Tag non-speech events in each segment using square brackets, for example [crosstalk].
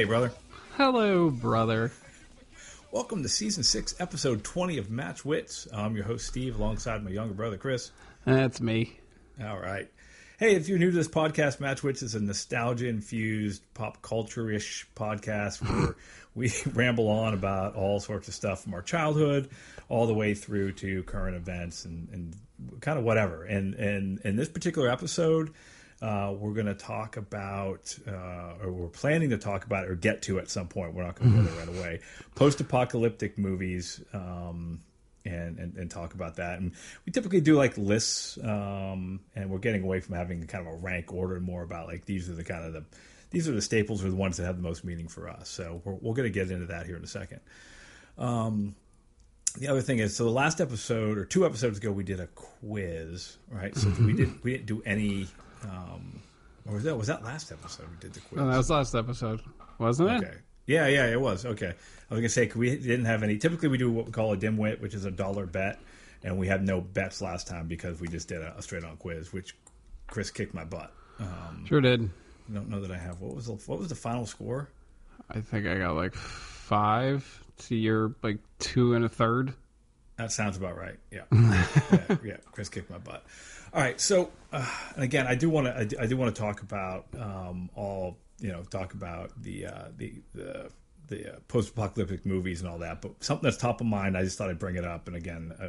Hey, brother. Hello, brother. Welcome to season six, episode 20 of Match Wits. I'm your host, Steve, alongside my younger brother, Chris. That's me. All right. Hey, if you're new to this podcast, Match Wits is a nostalgia infused pop culture ish podcast [laughs] where we [laughs] ramble on about all sorts of stuff from our childhood all the way through to current events and, and kind of whatever. And, and in this particular episode, uh, we're going to talk about, uh, or we're planning to talk about, or get to at some point. We're not going to go there right away. Post-apocalyptic movies, um, and, and and talk about that. And we typically do like lists, um, and we're getting away from having kind of a rank order, and more about like these are the kind of the these are the staples or the ones that have the most meaning for us. So we're, we're going to get into that here in a second. Um, the other thing is, so the last episode or two episodes ago, we did a quiz, right? So we didn't we didn't do any um, or was that was that last episode we did the quiz? Oh, that was last episode, wasn't it? Okay. Yeah, yeah, it was. Okay. I was gonna say we didn't have any. Typically, we do what we call a dimwit, which is a dollar bet, and we had no bets last time because we just did a, a straight on quiz, which Chris kicked my butt. Um, Sure did. I don't know that I have. What was the what was the final score? I think I got like five to your like two and a third. That sounds about right. Yeah, [laughs] yeah, yeah. Chris kicked my butt. All right, so uh, and again, I do want to I do, do want to talk about um, all you know talk about the uh, the the, the uh, post apocalyptic movies and all that, but something that's top of mind, I just thought I'd bring it up. And again, uh,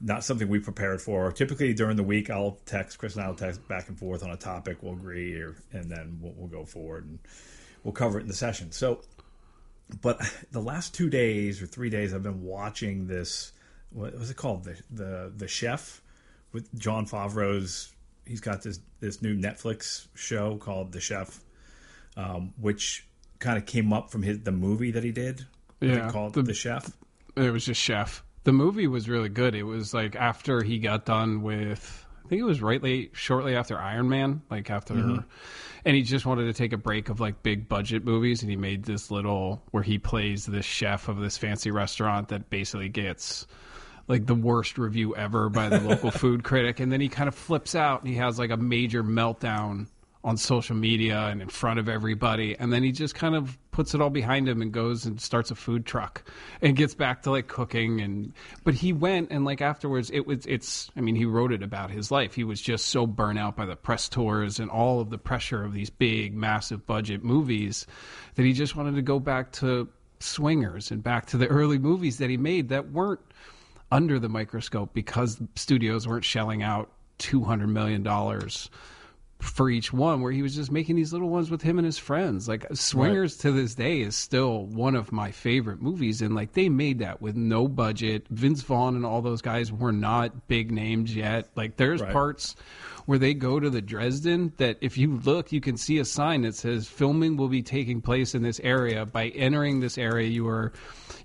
not something we prepared for. Typically during the week, I'll text Chris and I'll text back and forth on a topic. We'll agree, or, and then we'll, we'll go forward and we'll cover it in the session. So, but the last two days or three days, I've been watching this. What was it called? The the the chef with Jon Favreau's. He's got this this new Netflix show called The Chef, um, which kind of came up from his the movie that he did. Yeah, called the- the, Chef. It was just Chef. The movie was really good. It was like after he got done with, I think it was right late, shortly after Iron Man, like after, and he just wanted to take a break of like big budget movies, and he made this little where he plays this chef of this fancy restaurant that basically gets like the worst review ever by the local [laughs] food critic, and then he kind of flips out and he has like a major meltdown on social media and in front of everybody. And then he just kind of puts it all behind him and goes and starts a food truck and gets back to like cooking. And but he went and like afterwards it was it's i mean he wrote it about his life. He was just so burnt out by the press tours and all of the pressure of these big massive budget movies that he just wanted to go back to swingers and back to the early movies that he made that weren't under the microscope because studios weren't shelling out 200 million dollars for each one where he was just making these little ones with him and his friends. Like swingers to this day is still one of my favorite movies and like they made that with no budget. Vince vaughn and all those guys were not big names yet. Like there's Right. parts where they go to the dresden that if you look you can see a sign that says filming will be taking place in this area by entering this area you are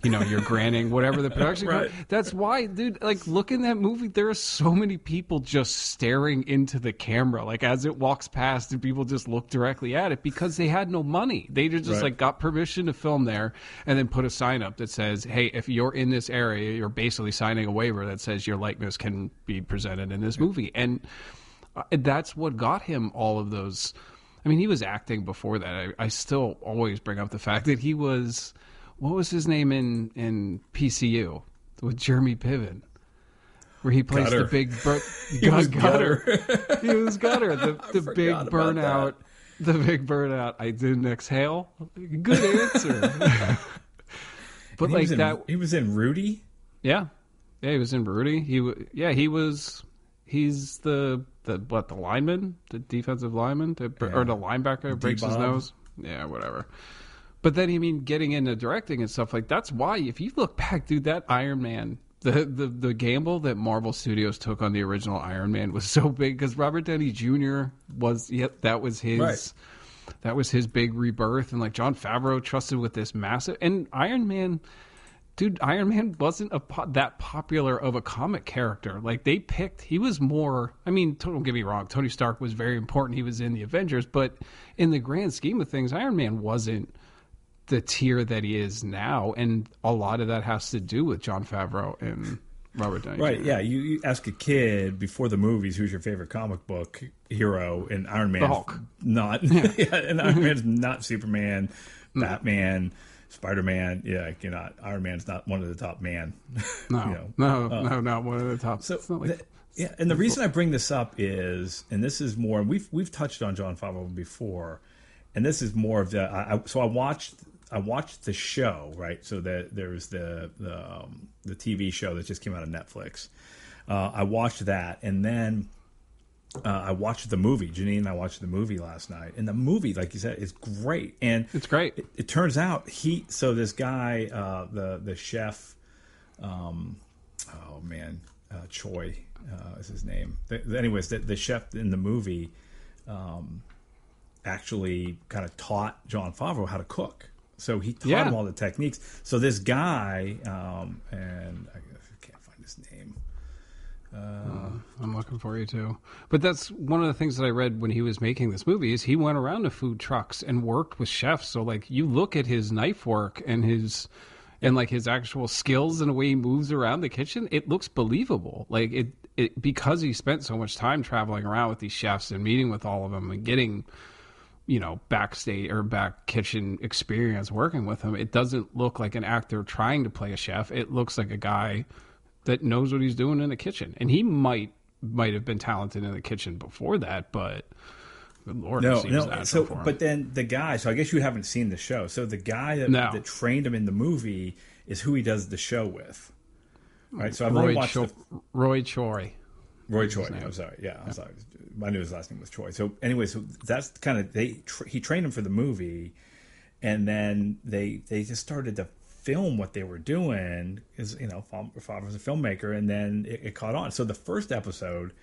you know you're granting whatever the production [laughs] Right. that's why, dude. Like, look in that movie. There are so many people just staring into the camera, like as it walks past, and people just look directly at it because they had no money. They just Right. like got permission to film there, and then put a sign up that says, "Hey, if you're in this area, you're basically signing a waiver that says your likeness can be presented in this movie." And that's what got him all of those. I mean, he was acting before that. I, I still always bring up the fact that he was. What was his name in in PCU with Jeremy Piven, where he plays Gutter. the big bur- [laughs] He was gutter. [laughs] he was gutter. The [laughs] the big burnout. The big burnout. I didn't exhale. Good answer. but He like was in, that. he was in Rudy. Yeah, yeah, he was in Rudy. He, w- yeah, he was. He's the the what the lineman, the defensive lineman, the, or the linebacker breaks his nose. Yeah, whatever. But then, I mean, getting into directing and stuff like that's why if you look back, dude, that Iron Man. The, the the gamble that Marvel Studios took on the original Iron Man was [laughs] so big because Robert Downey Jr. was yep that was his Right. that was his big rebirth and like Jon Favreau trusted with this massive and Iron Man dude, Iron Man wasn't a po- that popular of a comic character. Like they picked, he was more. I mean, don't get me wrong. Tony Stark was very important. He was in the Avengers, but in the grand scheme of things, Iron Man wasn't the tier that he is now, and a lot of that has to do with Jon Favreau and Robert Downey. Right, Jr. yeah. You, you ask a kid before the movies who's your favorite comic book hero, and Iron Man, Hulk. not, [laughs] yeah. and Iron Man's not Superman, mm. Batman, Spider Man. Yeah, you're not. Iron Man's not one of the top man. [laughs] No, you know. no, no, not one of the top. So, like, the- yeah, and the reason I bring this up is, and this is more, we've we've touched on Jon Favreau before, and this is more of the. I, I, so I watched I watched the show, right? So that there was the the um, the TV show that just came out of Netflix. Uh, I watched that, and then uh, I watched the movie. Janine and I watched the movie last night, and the movie, like you said, is great. And it's great. it, it turns out he so this guy uh, the the chef um, oh man uh, Choi uh, is his name the, the- anyways the, the chef in the movie um, actually kind of taught Jon Favreau how to cook so he taught Yeah. him all the techniques so this guy um, and I can't find his name Uh, I'm looking for you too. But that's one of the things that I read when he was making this movie is he went around to food trucks and worked with chefs. So like you look at his knife work and his and like his actual skills and the way he moves around the kitchen, it looks believable. Like it, it because he spent so much time traveling around with these chefs and meeting with all of them and getting you know backstage or back kitchen experience working with him it doesn't look like an actor trying to play a chef it looks like a guy that knows what he's doing in the kitchen and he might might have been talented in the kitchen before that but good lord No, seems no. So, but then the guy. So I guess you haven't seen the show. So the guy that, No. that trained him in the movie is who he does the show with. Right. So I've roy, only watched Cho- the, roy choi Roy Choi. I'm sorry. Yeah, I'm sorry. I knew his last name was Choi. So anyway, so that's kind of they. Tra- he trained him for the movie, and then they they just started to film what they were doing. Is you know, Fa- Favre was a filmmaker, and then it, it caught on. So the first episode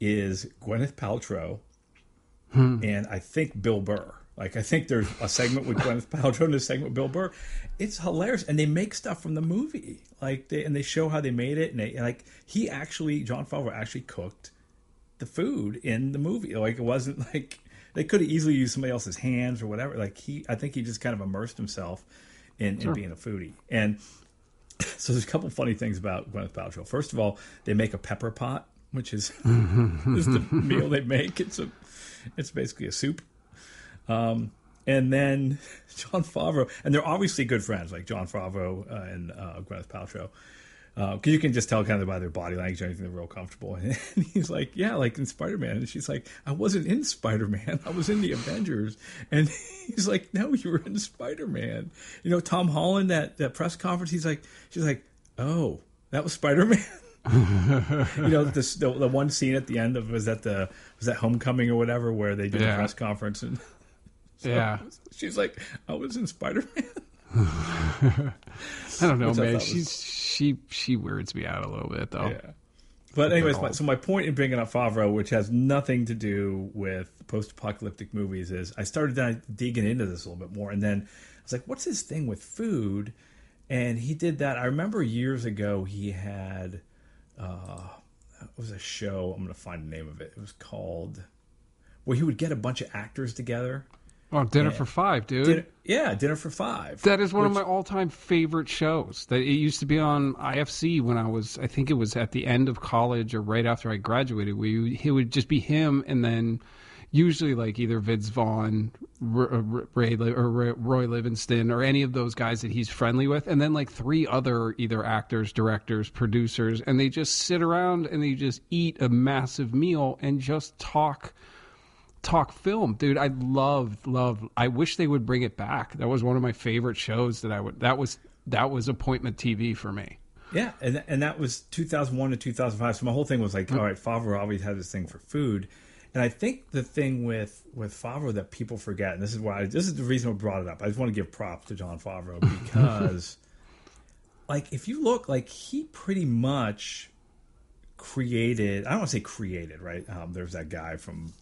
is Gwyneth Paltrow, hmm. and I think Bill Burr. Like I think there's a segment with Gwyneth [laughs] Paltrow and a segment with Bill Burr. It's hilarious, and they make stuff from the movie. Like they and they show how they made it, and they and like he actually Jon Favreau actually cooked the food in the movie. Like it wasn't like they could have easily used somebody else's hands or whatever. Like he, I think he just kind of immersed himself in, in being a foodie. And [laughs] so there's a couple funny things about Gwyneth Paltrow. First of all, they make a pepper pot, which is [laughs] is the meal they make. It's a it's basically a soup. Um, and then [laughs] Jon Favreau, and they're obviously good friends, like Jon Favreau uh, and uh, Gwyneth Paltrow. Uh, because you can just tell kind of by their body language, or anything they're real comfortable. [laughs] And he's like, "Yeah, like in Spider Man." And she's like, "I wasn't in Spider Man. [laughs] I was in the Avengers." And [laughs] he's like, "No, you were in Spider Man." You know, Tom Holland that that press conference. He's like, she's like, "Oh, that was Spider Man." you know, this the, the one scene at the end of was that the was that Homecoming or whatever where they did the press conference and yeah she's like, "I was in Spider Man." [laughs] i don't know Which man was- she's she she weirds me out a little bit though Yeah. But anyways, my, so my point in bringing up Favreau, which has nothing to do with post-apocalyptic movies, is I started digging into this a little bit more, and then I was like, "What's his thing with food?" And he did that. I remember years ago he had uh, it was a show. I'm going to find the name of it. It was called where he would get a bunch of actors together. Oh dinner Yeah. for five dude Dinner, yeah, dinner for five. That is one of my all-time favorite shows. That it used to be on IFC when I was, I think it was at the end of college or right after I graduated. We it would just be him, and then usually like either Vince Vaughn, R- uh, Ray or Roy Livingston, or any of those guys that he's friendly with, and then like three other either actors, directors, producers, and they just sit around and they just eat a massive meal and just talk talk film dude i love love i wish they would bring it back that was one of my favorite shows that i would that was that was appointment tv for me Yeah, and and that was 2001 to 2005. So my whole thing was like, all right, Favreau always had this thing for food, and I think the thing with with Favreau that people forget, and this is why this is the reason I brought it up. I just want to give props to Jon Favreau [laughs] because, like, if you look, like he pretty much created. I don't want to say created, right? Um, there's that guy from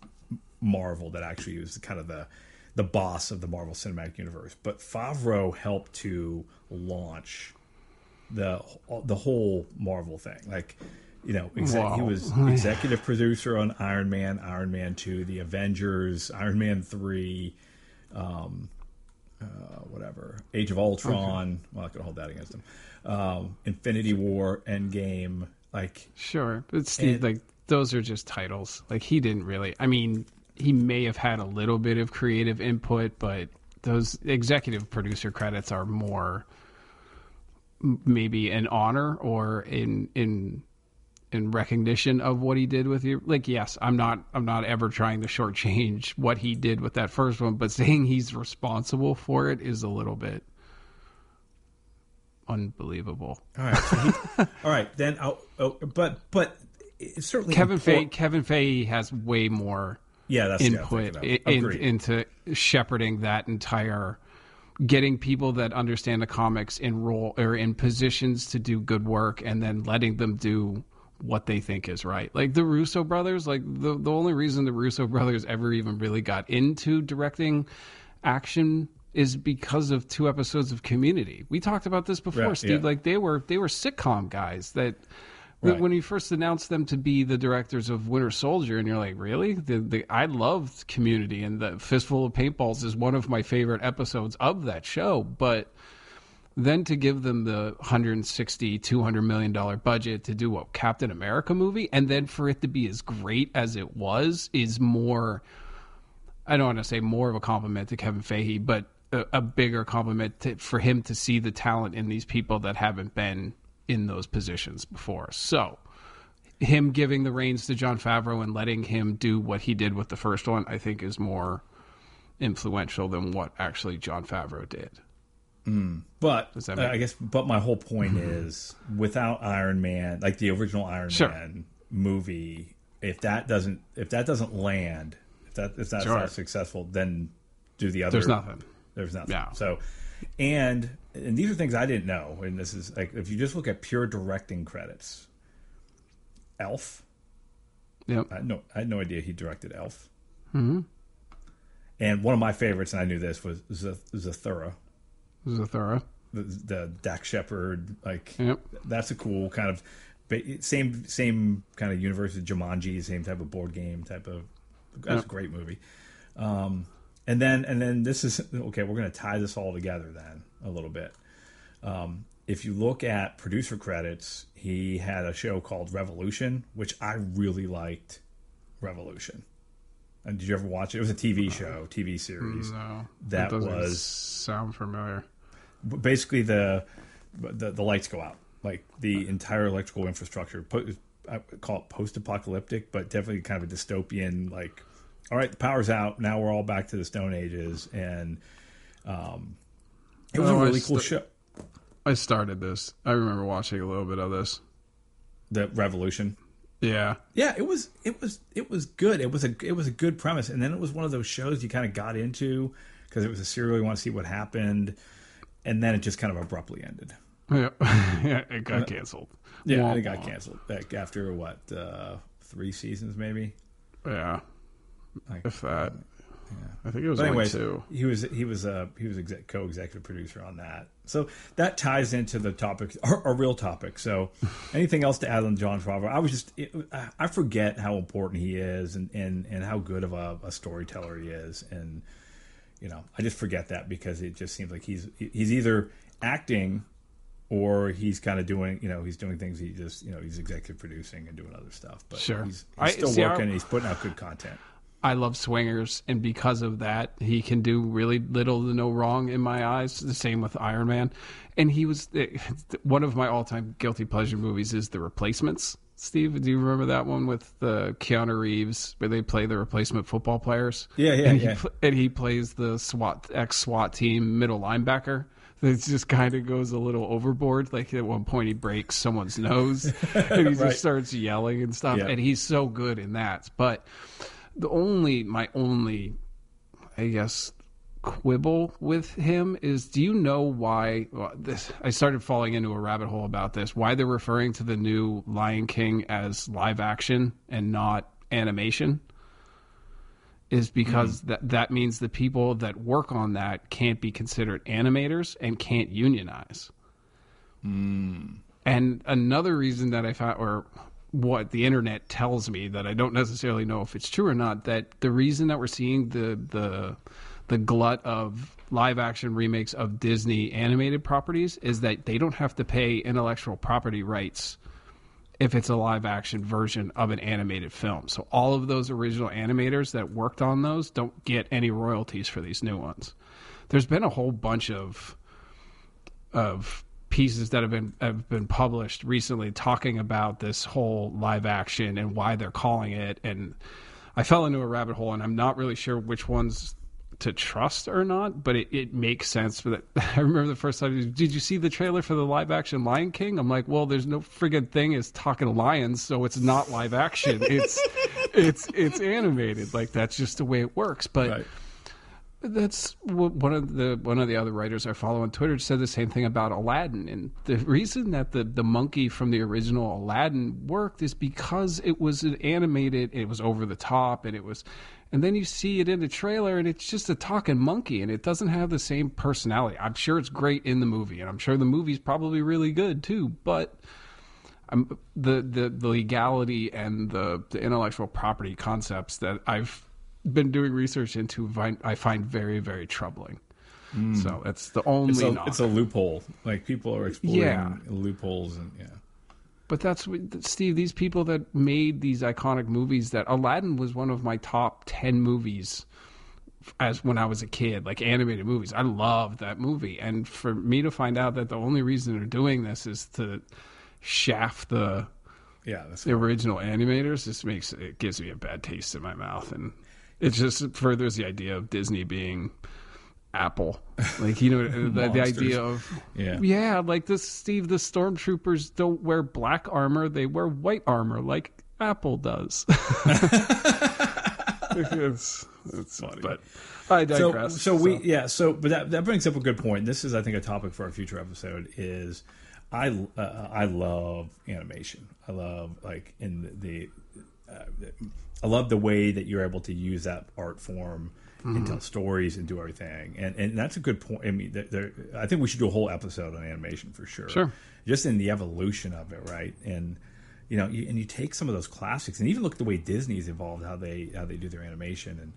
Marvel that actually was kind of the the boss of the Marvel Cinematic Universe, but Favreau helped to launch the the whole Marvel thing. Like, you know, exa- he was [laughs] executive producer on Iron Man, Iron Man Two, the Avengers, Iron Man Three. Um, uh, whatever, Age of Ultron. Okay. Well, I could hold that against him. Um, Infinity War, Endgame, like sure, but Steve, and, like those are just titles. Like he didn't really. I mean, he may have had a little bit of creative input, but those executive producer credits are more maybe an honor or in in in recognition of what he did with you. Like, yes, I'm not I'm not ever trying to shortchange [laughs] what he did with that first one, but saying he's responsible for it is a little bit unbelievable. All right, so he, [laughs] all right, then. I'll, oh, but but certainly Kevin Feige Kevin Feige has way more yeah that's input in, into shepherding that entire getting people that understand the comics in role or in positions to do good work and then letting them do what they think is right. Like the Russo brothers, like the the only reason the Russo brothers ever even really got into directing action is because of two episodes of Community. We talked about this before, yeah, Steve. Yeah. Like they were they were sitcom guys that Right. When you first announced them to be the directors of Winter Soldier, and you're like, really? The, the, I loved Community, and the Fistful of Paintballs is one of my favorite episodes of that show. But then to give them the 160 200 million dollar budget to do a captain america movie and then for it to be as great as it was is more i don't want to say more of a compliment to kevin feige but a, a bigger compliment to, for him to see the talent in these people that haven't been in those positions before so him giving the reins to jon favreau and letting him do what he did with the first one i think is more influential than what actually jon favreau did Mm. But uh, I guess, but my whole point mm-hmm. [laughs] is, without Iron Man, like the original Iron sure. Man movie, if that doesn't if that doesn't land, if that if that's sure. not successful, then do the other. There's nothing. There's nothing. Yeah. So, and and these are things I didn't know. And this is like if you just look at pure directing credits, Elf. Yep. I no, I had no idea he directed Elf. Mm-hmm. And one of my favorites, and I knew this was Zathura Zathura. The, the Dax Shepard, like yep. that's a cool kind of same same kind of universe as Jumanji, same type of board game type of. That's yep. a great movie. Um, and then and then this is okay. We're going to tie this all together then a little bit. Um, if you look at producer credits, he had a show called Revolution, which I really liked. Revolution. And did you ever watch it? It was a TV uh, show, TV series. No, that was sound familiar. Basically, the, the the lights go out, like the uh. entire electrical infrastructure. I uh, call it post-apocalyptic, but definitely kind of a dystopian. Like, all right, the power's out. Now we're all back to the Stone Ages, and um, it was oh, a really cool show. I started this. I remember watching a little bit of this. The Revolution. Yeah. Yeah, it was it was it was good. It was a it was a good premise and then it was one of those shows you kind of got into because it was a serial you want to see what happened and then it just kind of abruptly ended. Yeah. [laughs] yeah, it got canceled. Yeah, wah, it got canceled. Like after what uh 3 seasons maybe? Yeah. Like, if that. Yeah. I think it was but anyways, two. He was he was uh he was exec, co-executive producer on that. So that ties into the topic, our, our real topic. So, [laughs] anything else to add on Jon Favreau? I was just it, I forget how important he is and and and how good of a, a storyteller he is, and you know I just forget that because it just seems like he's he's either acting or he's kind of doing, you know, he's doing things. He just, you know, he's executive producing and doing other stuff. But sure, he's, he's still I, see, working. he's putting out good content. I love swingers, and because of that, he can do really little to no wrong in my eyes. The same with Iron Man, and he was eh, [laughs] one of my all-time guilty pleasure movies is The Replacements. Steve, do you remember that one with the Keanu Reeves where they play the replacement football players? Yeah, yeah, and yeah. He, and he plays the SWAT ex SWAT team middle linebacker. [laughs] It just kind of goes a little overboard. Like at one point, he breaks someone's nose, [laughs] and he right. just starts yelling and stuff. Yeah. And he's so good in that, but the only my only I guess quibble with him is do you know why well, this I started falling into a rabbit hole about this why they're referring to the new Lion King as live action and not animation is because mm. that that means the people that work on that can't be considered animators and can't unionize. Mm. And another reason that I found or what the internet tells me that I don't necessarily know if it's true or not that the reason that we're seeing the the the glut of live action remakes of Disney animated properties is that they don't have to pay intellectual property rights if it's a live action version of an animated film. So all of those original animators that worked on those don't get any royalties for these new ones. There's been a whole bunch of of pieces that have been have been published recently talking about this whole live action and why they're calling it and I fell into a rabbit hole and I'm not really sure which ones to trust or not, but it, it makes sense. For that, [laughs] I remember the first time. Did you see the trailer for the live action Lion King? I'm like, well, there's no friggin' thing is talking lions, so it's not live action. It's [laughs] it's it's animated. Like that's just the way it works. But. Right. That's one of the one of the other writers I follow on Twitter said the same thing about Aladdin, and the reason that the the monkey from the original Aladdin worked is because it was an animated, it was over the top, and it was and then you see it in the trailer and it's just a talking monkey and it doesn't have the same personality. I'm sure it's great in the movie and I'm sure the movie's probably really good too, but um, the, the the legality and the, the intellectual property concepts that I've been doing research into find, I find very very troubling. Mm. So it's the only it's a, it's a, loophole. Like people are exploring yeah. loopholes and yeah. But that's Steve. These people that made these iconic movies. That Aladdin was one of my top ten movies as when I was a kid, like animated movies. I loved that movie, and for me to find out that the only reason they're doing this is to shaft the yeah the original animators, just makes it gives me a bad taste in my mouth, and it just furthers the idea of Disney being Apple. Like you know the, the, idea of yeah. yeah, like this Steve the stormtroopers don't wear black armor, they wear white armor like Apple does. [laughs] it's, it's funny. But I digress. So, so, so, we yeah, so but that that brings up a good point. This is I think a topic for a future episode is I uh, I love animation. I love like in the, the uh, I love the way that you're able to use that art form mm-hmm. and tell stories and do everything. And and that's a good point. I mean, there, I think we should do a whole episode on animation for sure. Sure. Just in the evolution of it, right? And you know, you, and you take some of those classics, and even look at the way Disney's evolved, how they how they do their animation,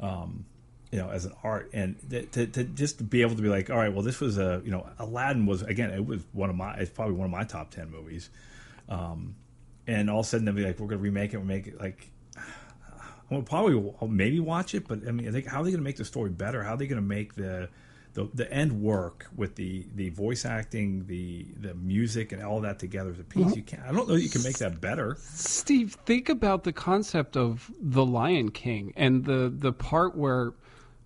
and um, you know, as an art, and to, to, to, just be able to be like, all right, well, this was a, you know, Aladdin was again, it was one of my, it's probably one of my top ten movies, um, and all of a sudden they'll be like, we're gonna remake it, we make it like, I'll probably I'll maybe watch it, but I mean, I think how are they going to make the story better? How are they going to make the, the the end work with the the voice acting, the the music, and all that together as a piece? Mm-hmm. You can't. I don't know you can make that better. Steve, think about the concept of the Lion King and the the part where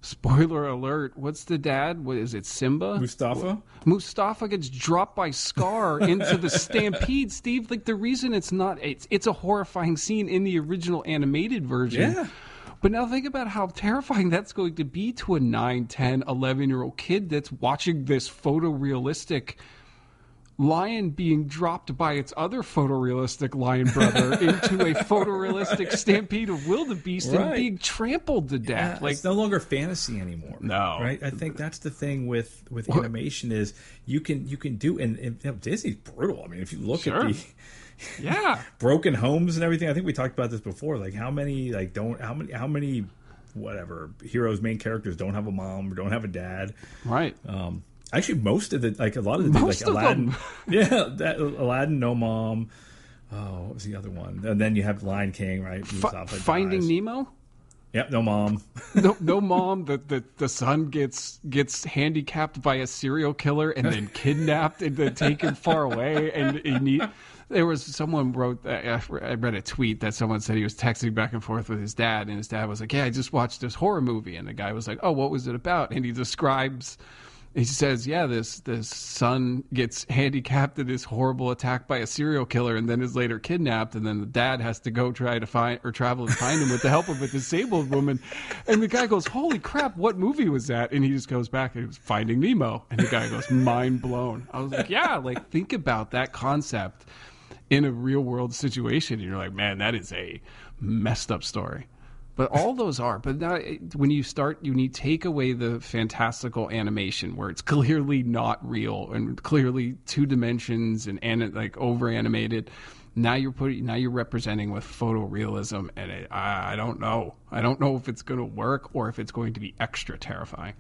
Spoiler alert! What's the dad? What is it? Simba? Mustafa? Mustafa gets dropped by Scar into the [laughs] stampede. Steve, like the reason it's not it's it's a horrifying scene in the original animated version. Yeah. But now think about how terrifying that's going to be to a 9, 10, 11 year old kid that's watching this photorealistic lion being dropped by its other photorealistic lion brother [laughs] into a photorealistic stampede of wildebeest right. and being trampled to death. Yeah, like it's no longer fantasy anymore. No, right? I think that's the thing with with animation is you can you can do and, and you know, Disney's brutal. I mean, if you look sure. at the [laughs] yeah [laughs] broken homes and everything, I think we talked about this before. Like how many like don't how many how many whatever heroes main characters don't have a mom or don't have a dad right um Actually, most of the like a lot of the most like Aladdin, [laughs] yeah, that, Aladdin, No Mom. Oh, what was the other one? And then you have Lion King, right? F- Finding Nemo. Yep, no mom. [laughs] no, no [laughs] mom. The, the the son gets gets handicapped by a serial killer and then kidnapped and then taken far away. And he need, there was someone wrote. I read a tweet that someone said he was texting back and forth with his dad, and his dad was like, "Yeah, I just watched this horror movie," and the guy was like, "Oh, what was it about?" And he describes he says, "Yeah, this this son gets handicapped in this horrible attack by a serial killer, and then is later kidnapped, and then the dad has to go try to find or travel and find him with the help of a disabled woman." And the guy goes, "Holy crap! What movie was that?" And he just goes back and he was Finding Nemo, and the guy goes, "Mind blown." I was like, "Yeah, like think about that concept in a real world situation." And you're like, "Man, that is a messed up story." But all those are. But now, eh, when you start, you need take away the fantastical animation where it's clearly not real and clearly two dimensions and, and like over animated, Now you're putting now you're representing with photorealism, and it, I, I don't know. I don't know if it's going to work or if it's going to be extra terrifying.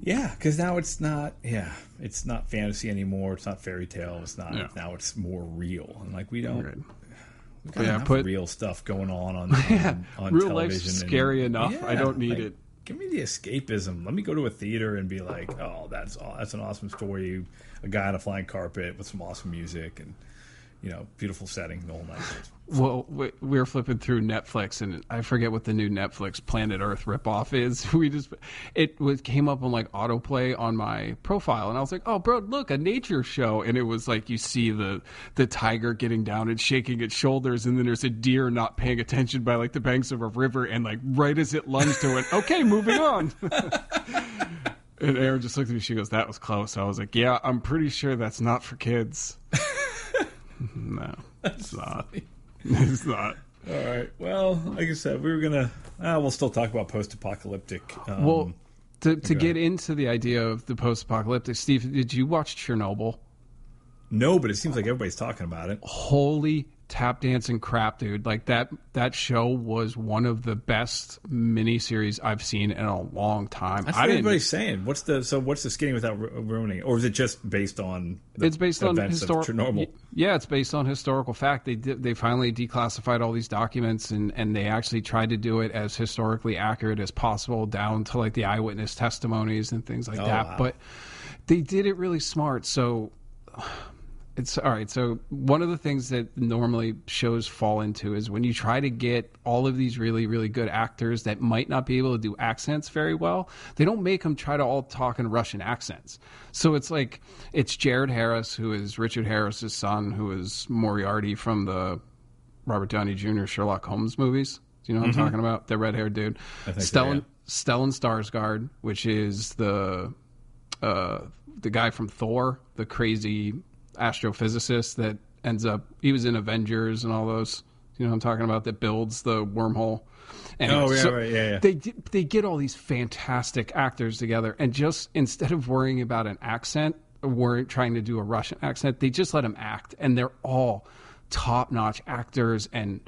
Yeah, because now it's not. Yeah, it's not fantasy anymore. It's not fairy tale. It's not. Yeah. Now it's more real. And like we don't. Right. Got Yeah, put- real stuff going on on, [laughs] on, on Real television. life's and- scary enough. I don't need like, it. Give me the escapism. Let me go to a theater and be like, oh, that's that's an awesome story. A guy on a flying carpet with some awesome music and you know, beautiful setting the whole night. Well, we we were flipping through Netflix, and I forget what the new Netflix Planet Earth ripoff is. [laughs] We just it was came up on like autoplay on my profile, and I was like, "Oh, bro, look, a nature show!" And it was like you see the the tiger getting down and shaking its shoulders, and then there's a deer not paying attention by like the banks of a river, and like right as it lunged to it, okay, moving on. [laughs] and Aaron just looked at me. She goes, "That was close." I was like, "Yeah, I'm pretty sure that's not for kids." [laughs] no, it's [laughs] not. It's not. All right. Well, like I said, we were gonna. Uh, we'll still talk about post-apocalyptic. Um, Well, to to go get into the idea of the post-apocalyptic, Steve, did you watch Chernobyl? no, but it seems like everybody's talking about it. Holy tap dancing crap, dude! Like that that show was one of the best miniseries I've seen in a long time. That's I what everybody's saying. What's the so? What's the skinny without ruining or is it just based on? The It's based on historical. Yeah, it's based on historical fact. They did, they finally declassified all these documents, and and they actually tried to do it as historically accurate as possible, down to like the eyewitness testimonies and things like oh, that. wow. But they did it really smart. So it's all right. So one of the things that normally shows fall into is when you try to get all of these really, really good actors that might not be able to do accents very well, they don't make them try to all talk in Russian accents. So it's like it's Jared Harris, who is Richard Harris's son, who is Moriarty from the Robert Downey Jr. Sherlock Holmes movies. Do you know what I'm talking about? The red haired dude. think so, Stellan yeah. Stellan Skarsgård, which is the uh, the guy from Thor, the crazy astrophysicist that ends up he was in Avengers and all those. You know I'm talking about? That builds the wormhole. Anyway, Oh, yeah, right, yeah, yeah. They get- they get all these fantastic actors together, and just instead of worrying about an accent, or trying to do a Russian accent, they just let them act, and they're all top notch actors. And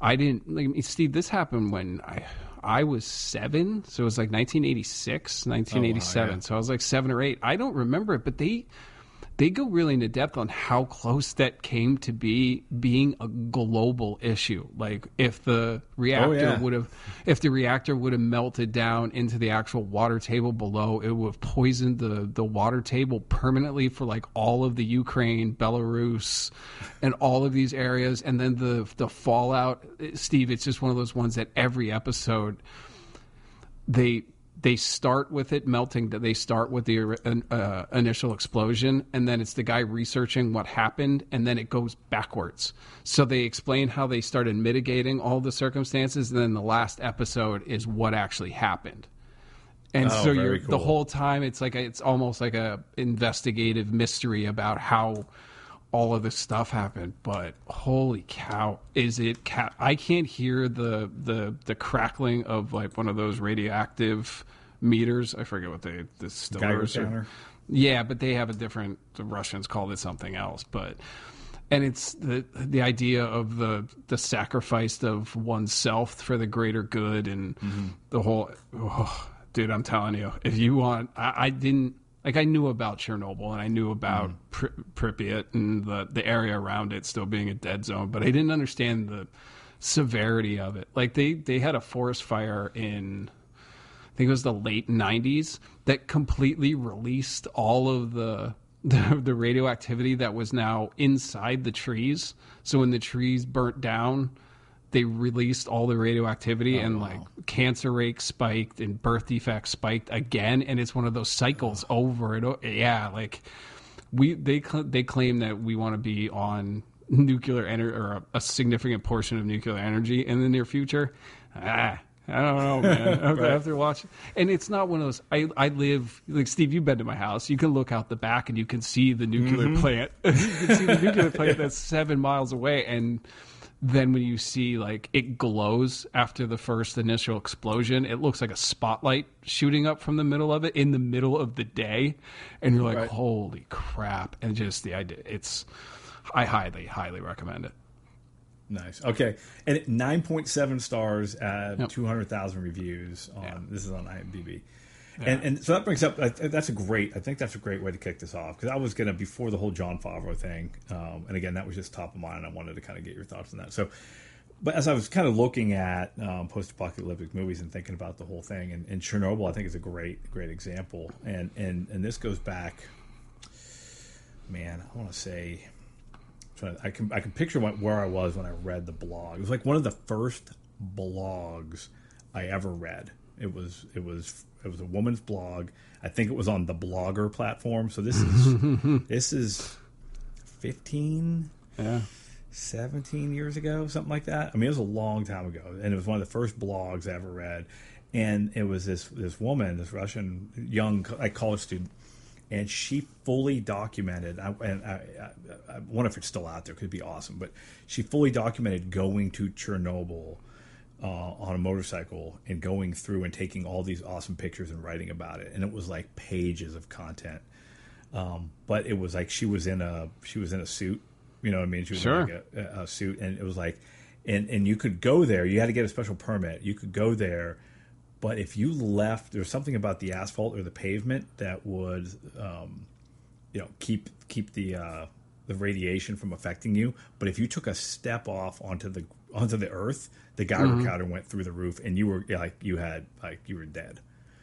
I didn't, like, Steve. This happened when I I was seven, so it was like 1986, 1987. yeah. So I was like seven or eight. I don't remember it, but they they go really into depth on how close that came to be being a global issue. Like if the reactor oh, yeah. would have, if the reactor would have melted down into the actual water table below, it would have poisoned the the water table permanently for like all of the Ukraine, Belarus, and all of these areas. And then the the fallout, Steve. It's just one of those ones that every episode they they start with it melting that they start with the uh, initial explosion and then it's the guy researching what happened and then it goes backwards. So they explain how they started mitigating all the circumstances and then the last episode is what actually happened. And Oh, so you're the whole time it's like a, it's almost like a investigative mystery about how all of this stuff happened but holy cow is it ca- i can't hear the the the crackling of like one of those radioactive meters. I forget what they the stillers or- yeah but they have a different the russians called it something else but and it's the the idea of the the sacrifice of oneself for the greater good and mm-hmm. the whole oh, dude i'm telling you if you want I, I didn't like i knew about chernobyl and i knew about mm-hmm. Pri- pripyat and the the area around it still being a dead zone but i didn't understand the severity of it like they they had a forest fire in I think it was the late 90s that completely released all of the, [laughs] the the radioactivity that was now inside the trees. So when the trees burnt down, they released all the radioactivity and like cancer rates spiked and birth defects spiked again and it's one of those cycles over and over. Yeah, like we they cl- they claim that we want to be on nuclear energy or a, a significant portion of nuclear energy in the near future. Ah, I don't know, man. [laughs] After, after watching, and it's not one of those. I I live like Steve. You've been to my house. You can look out the back and you can see the nuclear plant. [laughs] you can see the nuclear plant that's seven miles away, and then when you see like it glows after the first initial explosion, it looks like a spotlight shooting up from the middle of it in the middle of the day, and you're like, Right. holy crap! And just the idea, it's I highly, highly recommend it. Nice. Okay, and nine point seven stars at yep. two hundred thousand reviews on yeah. this is on IMDb. And, and so that brings up that's a great I think that's a great way to kick this off because I was gonna before the whole Jon Favreau thing um, and again that was just top of mind and I wanted to kind of get your thoughts on that so but as I was kind of looking at um, post-apocalyptic movies and thinking about the whole thing and, and, Chernobyl I think is a great great example and and and this goes back man I want to say I can I can picture what, where I was when I read the blog. It was like one of the first blogs I ever read. It was it was it was a woman's blog. I think it was on the Blogger platform. So this is [laughs] this is 15 yeah 17 years ago, something like that. I mean, it was a long time ago, and it was one of the first blogs I ever read. And it was this this woman, this Russian young like college student, and she fully documented. And I, I, I wonder if it's still out there. Could be awesome, but she fully documented going to Chernobyl uh, on a motorcycle and going through and taking all these awesome pictures and writing about it. And it was like pages of content. Um, but it was like she was in a she was in a suit. You know what I mean? She was sure. in like a, a suit, and it was like, and and you could go there. You had to get a special permit. You could go there but if you left, there's something about the asphalt or the pavement that would, um, you know, keep keep the uh, the radiation from affecting you. But if you took a step off onto the onto the earth, the Geiger mm-hmm. counter went through the roof, and you were like you had like you were dead.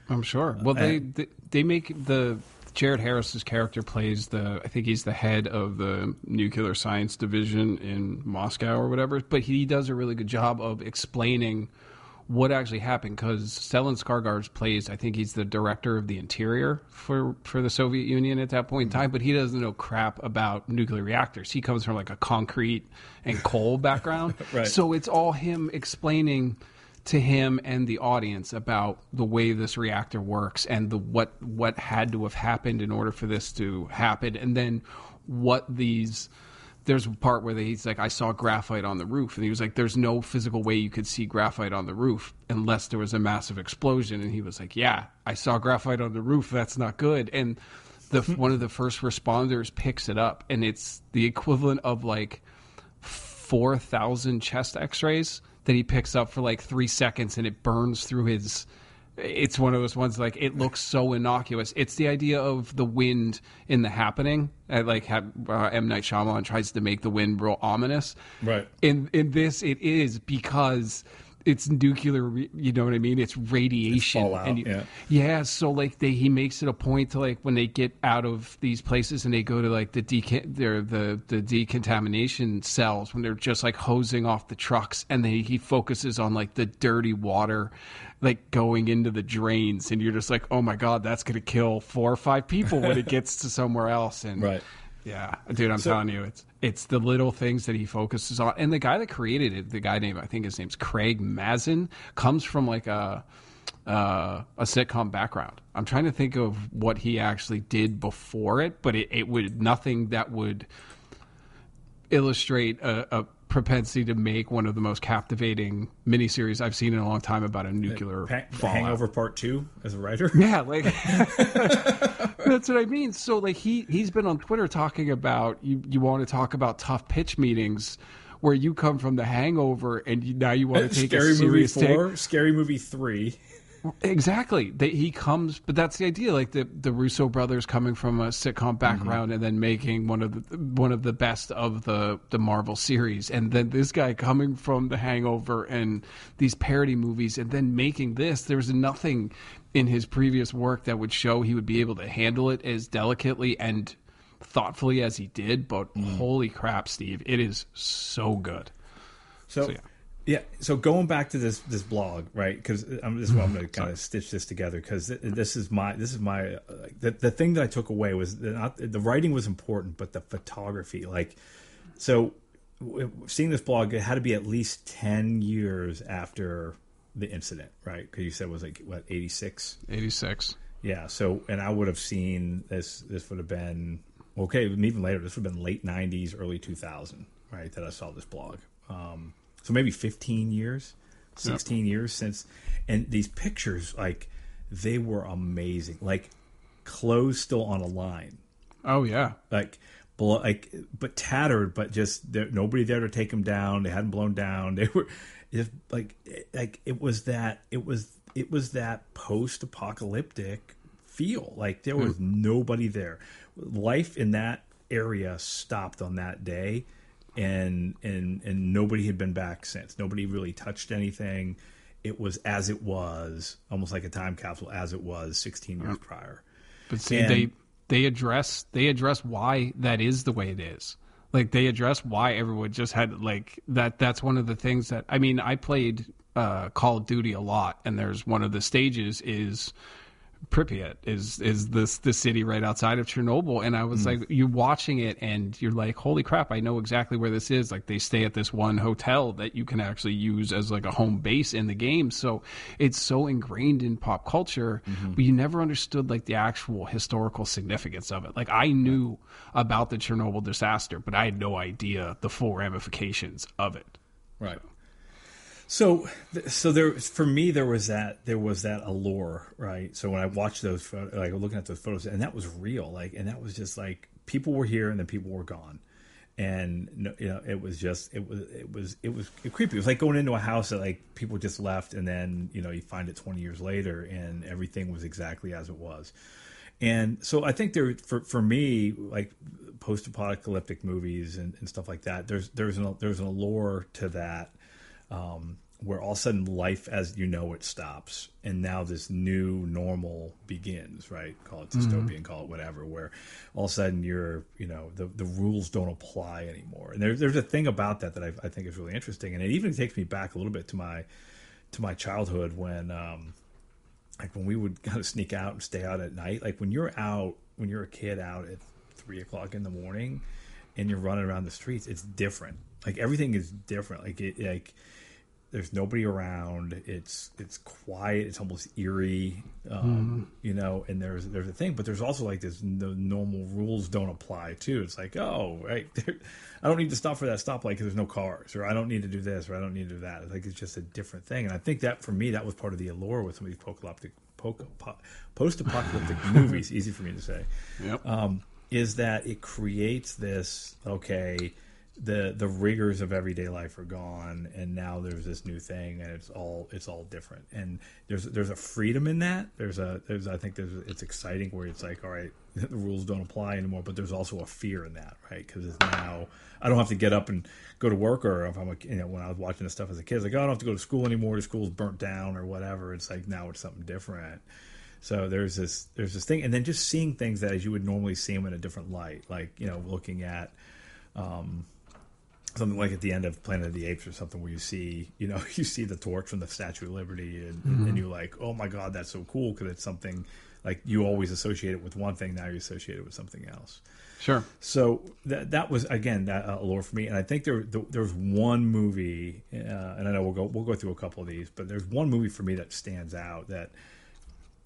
I'm sure. Well, uh, they, they they make the Jared Harris's character plays the I think he's the head of the nuclear science division in Moscow or whatever, but he does a really good job of explaining what actually happened because Stellan Skarsgård plays. I think he's the director of the interior for for the Soviet Union at that point in time, but he doesn't know crap about nuclear reactors. He comes from like a concrete and coal background, [laughs] right. so it's all him explaining to him and the audience about the way this reactor works and the what what had to have happened in order for this to happen, and then what these there's a part where he's like, I saw graphite on the roof, and he was like, "There's no physical way you could see graphite on the roof unless there was a massive explosion." And he was like, "Yeah, I saw graphite on the roof. That's not good." And the one of the first responders picks it up, and it's the equivalent of like four thousand chest X-rays that he picks up for like three seconds, and it burns through his it's one of those ones like it looks so innocuous. It's the idea of the wind in the happening. I like have, uh, M Night Shyamalan tries to make the wind real ominous. Right. In in this, it is because it's nuclear. You know what I mean? It's radiation. It's and you, yeah. yeah. So like they, he makes it a point to like when they get out of these places and they go to like the deca- the the decontamination cells when they're just like hosing off the trucks and they, he focuses on like the dirty water like going into the drains and you're just like oh my god that's gonna kill four or five people when it gets to somewhere else and [laughs] right yeah, dude, I'm so, telling you, it's it's the little things that he focuses on. And the guy that created it, the guy named I think his name's Craig Mazin, comes from like a uh, a sitcom background. I'm trying to think of what he actually did before it, but it, it would nothing that would illustrate a, a propensity to make one of the most captivating miniseries I've seen in a long time about a nuclear pa- Hangover Part Two as a writer. Yeah, like [laughs] [laughs] that's what I mean. So like he he's been on Twitter talking about you you want to talk about tough pitch meetings where you come from the Hangover and you, now you want to [laughs] take Scary a serious Movie Four, take. Scary Movie Three. Exactly. They, he comes, but that's the idea. Like the the Russo brothers coming from a sitcom background mm-hmm. and then making one of the one of the best of the the Marvel series, and then this guy coming from The Hangover and these parody movies, and then making this. There's nothing in his previous work that would show he would be able to handle it as delicately and thoughtfully as he did. But mm. holy crap, Steve, it is so good. So, so yeah. Yeah. So going back to this this blog, right? Because I'm this is why I'm going to kind of stitch this together because this is my this is my uh, the the thing that I took away was not the writing was important, but the photography. Like, so seeing this blog, it had to be at least ten years after the incident, right? Because you said it was like what 86? 86. Yeah. So and I would have seen this. This would have been okay. Even later, this would have been late '90s, early 2000, right? That I saw this blog. Um, so maybe 15 years, 16 yep. years since. And these pictures, like, they were amazing. Like, clothes still on a line. Oh, yeah. Like, like but tattered, but just there, nobody there to take them down. They hadn't blown down. [laughs] They were just like like it was that it was it was that post apocalyptic feel. Like there was mm. nobody there. Life in that area stopped on that day, and and and nobody had been back since. Nobody really touched anything. It was as it was, almost like a time capsule, as it was 16 years prior. But see, and, they they address they address why that is the way it is. Like they address why everyone just had like that. That's one of the things that I mean. I played uh, Call of Duty a lot, and there's one of the stages is Pripyat is is this the city right outside of Chernobyl, and I was mm. like, you're watching it, and you're like, holy crap, I know exactly where this is. Like they stay at this one hotel that you can actually use as like a home base in the game, so it's so ingrained in pop culture, mm-hmm. but you never understood like the actual historical significance of it. Like I knew about the Chernobyl disaster, but I had no idea the full ramifications of it. Right. So. So, so there for me there was that there was that allure, right? So when I watched those, like looking at those photos, and that was real, like, and that was just like people were here and then people were gone, and you know it was just it was it was it was creepy. It was like going into a house that like people just left, and then you know you find it twenty years later, and everything was exactly as it was. And so I think there for for me like post-apocalyptic movies and, and stuff like that. There's there's an there's an allure to that um, where all of a sudden life as you know it stops and now this new normal begins right? Call it dystopian mm-hmm. call it whatever where all of a sudden you're you know the, the rules don't apply anymore. And there's, there's a thing about that that I, I think is really interesting and it even takes me back a little bit to my to my childhood when um like when we would [laughs] kind of sneak out and stay out at night. Like when you're out when you're a kid out at three o'clock in the morning and you're running around the streets it's different. Like everything is different. Like it like there's nobody around. It's it's quiet. It's almost eerie um, mm. you know and there's there's a thing but there's also like this the normal rules don't apply too. It's like oh right [laughs] i don't need to stop for that stoplight because there's no cars or i don't need to do this or i don't need to do that. It's like it's just a different thing. And i think that for me that was part of the allure with some of these post-apocalyptic post-apocalyptic [laughs] movies easy for me to say yep. um, is that it creates this okay the the rigors of everyday life are gone and now there's this new thing and it's all it's all different. And there's there's a freedom in that. There's a there's i think there's it's exciting where it's like all right [laughs] the rules don't apply anymore but there's also a fear in that right? Because it's now i don't have to get up and go to work or if i'm a, you know when i was watching this stuff as a kid like oh, i don't have to go to school anymore the school's burnt down or whatever. It's like now it's something different. So there's this there's this thing and then just seeing things that as you would normally see them in a different light like you know looking at um, something like at the end of Planet of the Apes or something where you see, you know, [laughs] you see the torch from the Statue of Liberty and, mm-hmm. and you're like, oh my God, that's so cool because it's something like you always associate it with one thing, now you associate it with something else. Sure. So that that was again that uh, allure for me, and I think there there's one movie, uh, and I know we'll go we'll go through a couple of these, but there's one movie for me that stands out that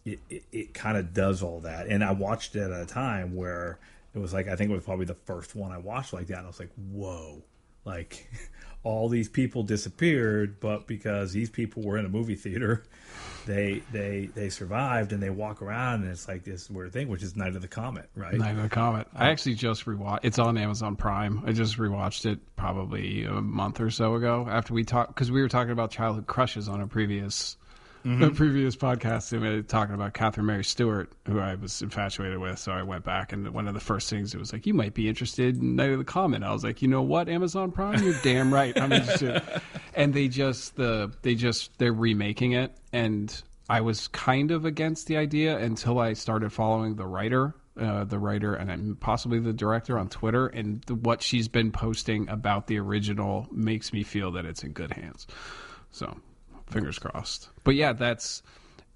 it, it, it kind of does all that, and I watched it at a time where it was like I think it was probably the first one I watched like that, and I was like, whoa, like [laughs] all these people disappeared, but because these people were in a movie theater, [laughs] they they they survived and they walk around and it's like this weird thing, which is Night of the Comet, right? Night of the Comet. I actually just rewatched. It's on Amazon Prime. I just rewatched it probably a month or so ago after we talked because we were talking about childhood crushes on a previous mm-hmm. the previous podcast, we were talking about Catherine Mary Stewart, who I was infatuated with. So I went back, and one of the first things it was like, "You might be interested in Night of the Comet." I was like, "You know what, Amazon Prime? You're damn right. I'm interested." [laughs] and they just the they just they're remaking it, and I was kind of against the idea until I started following the writer uh, the writer and possibly the director on Twitter, and the, what she's been posting about the original makes me feel that it's in good hands. So fingers crossed. But yeah, that's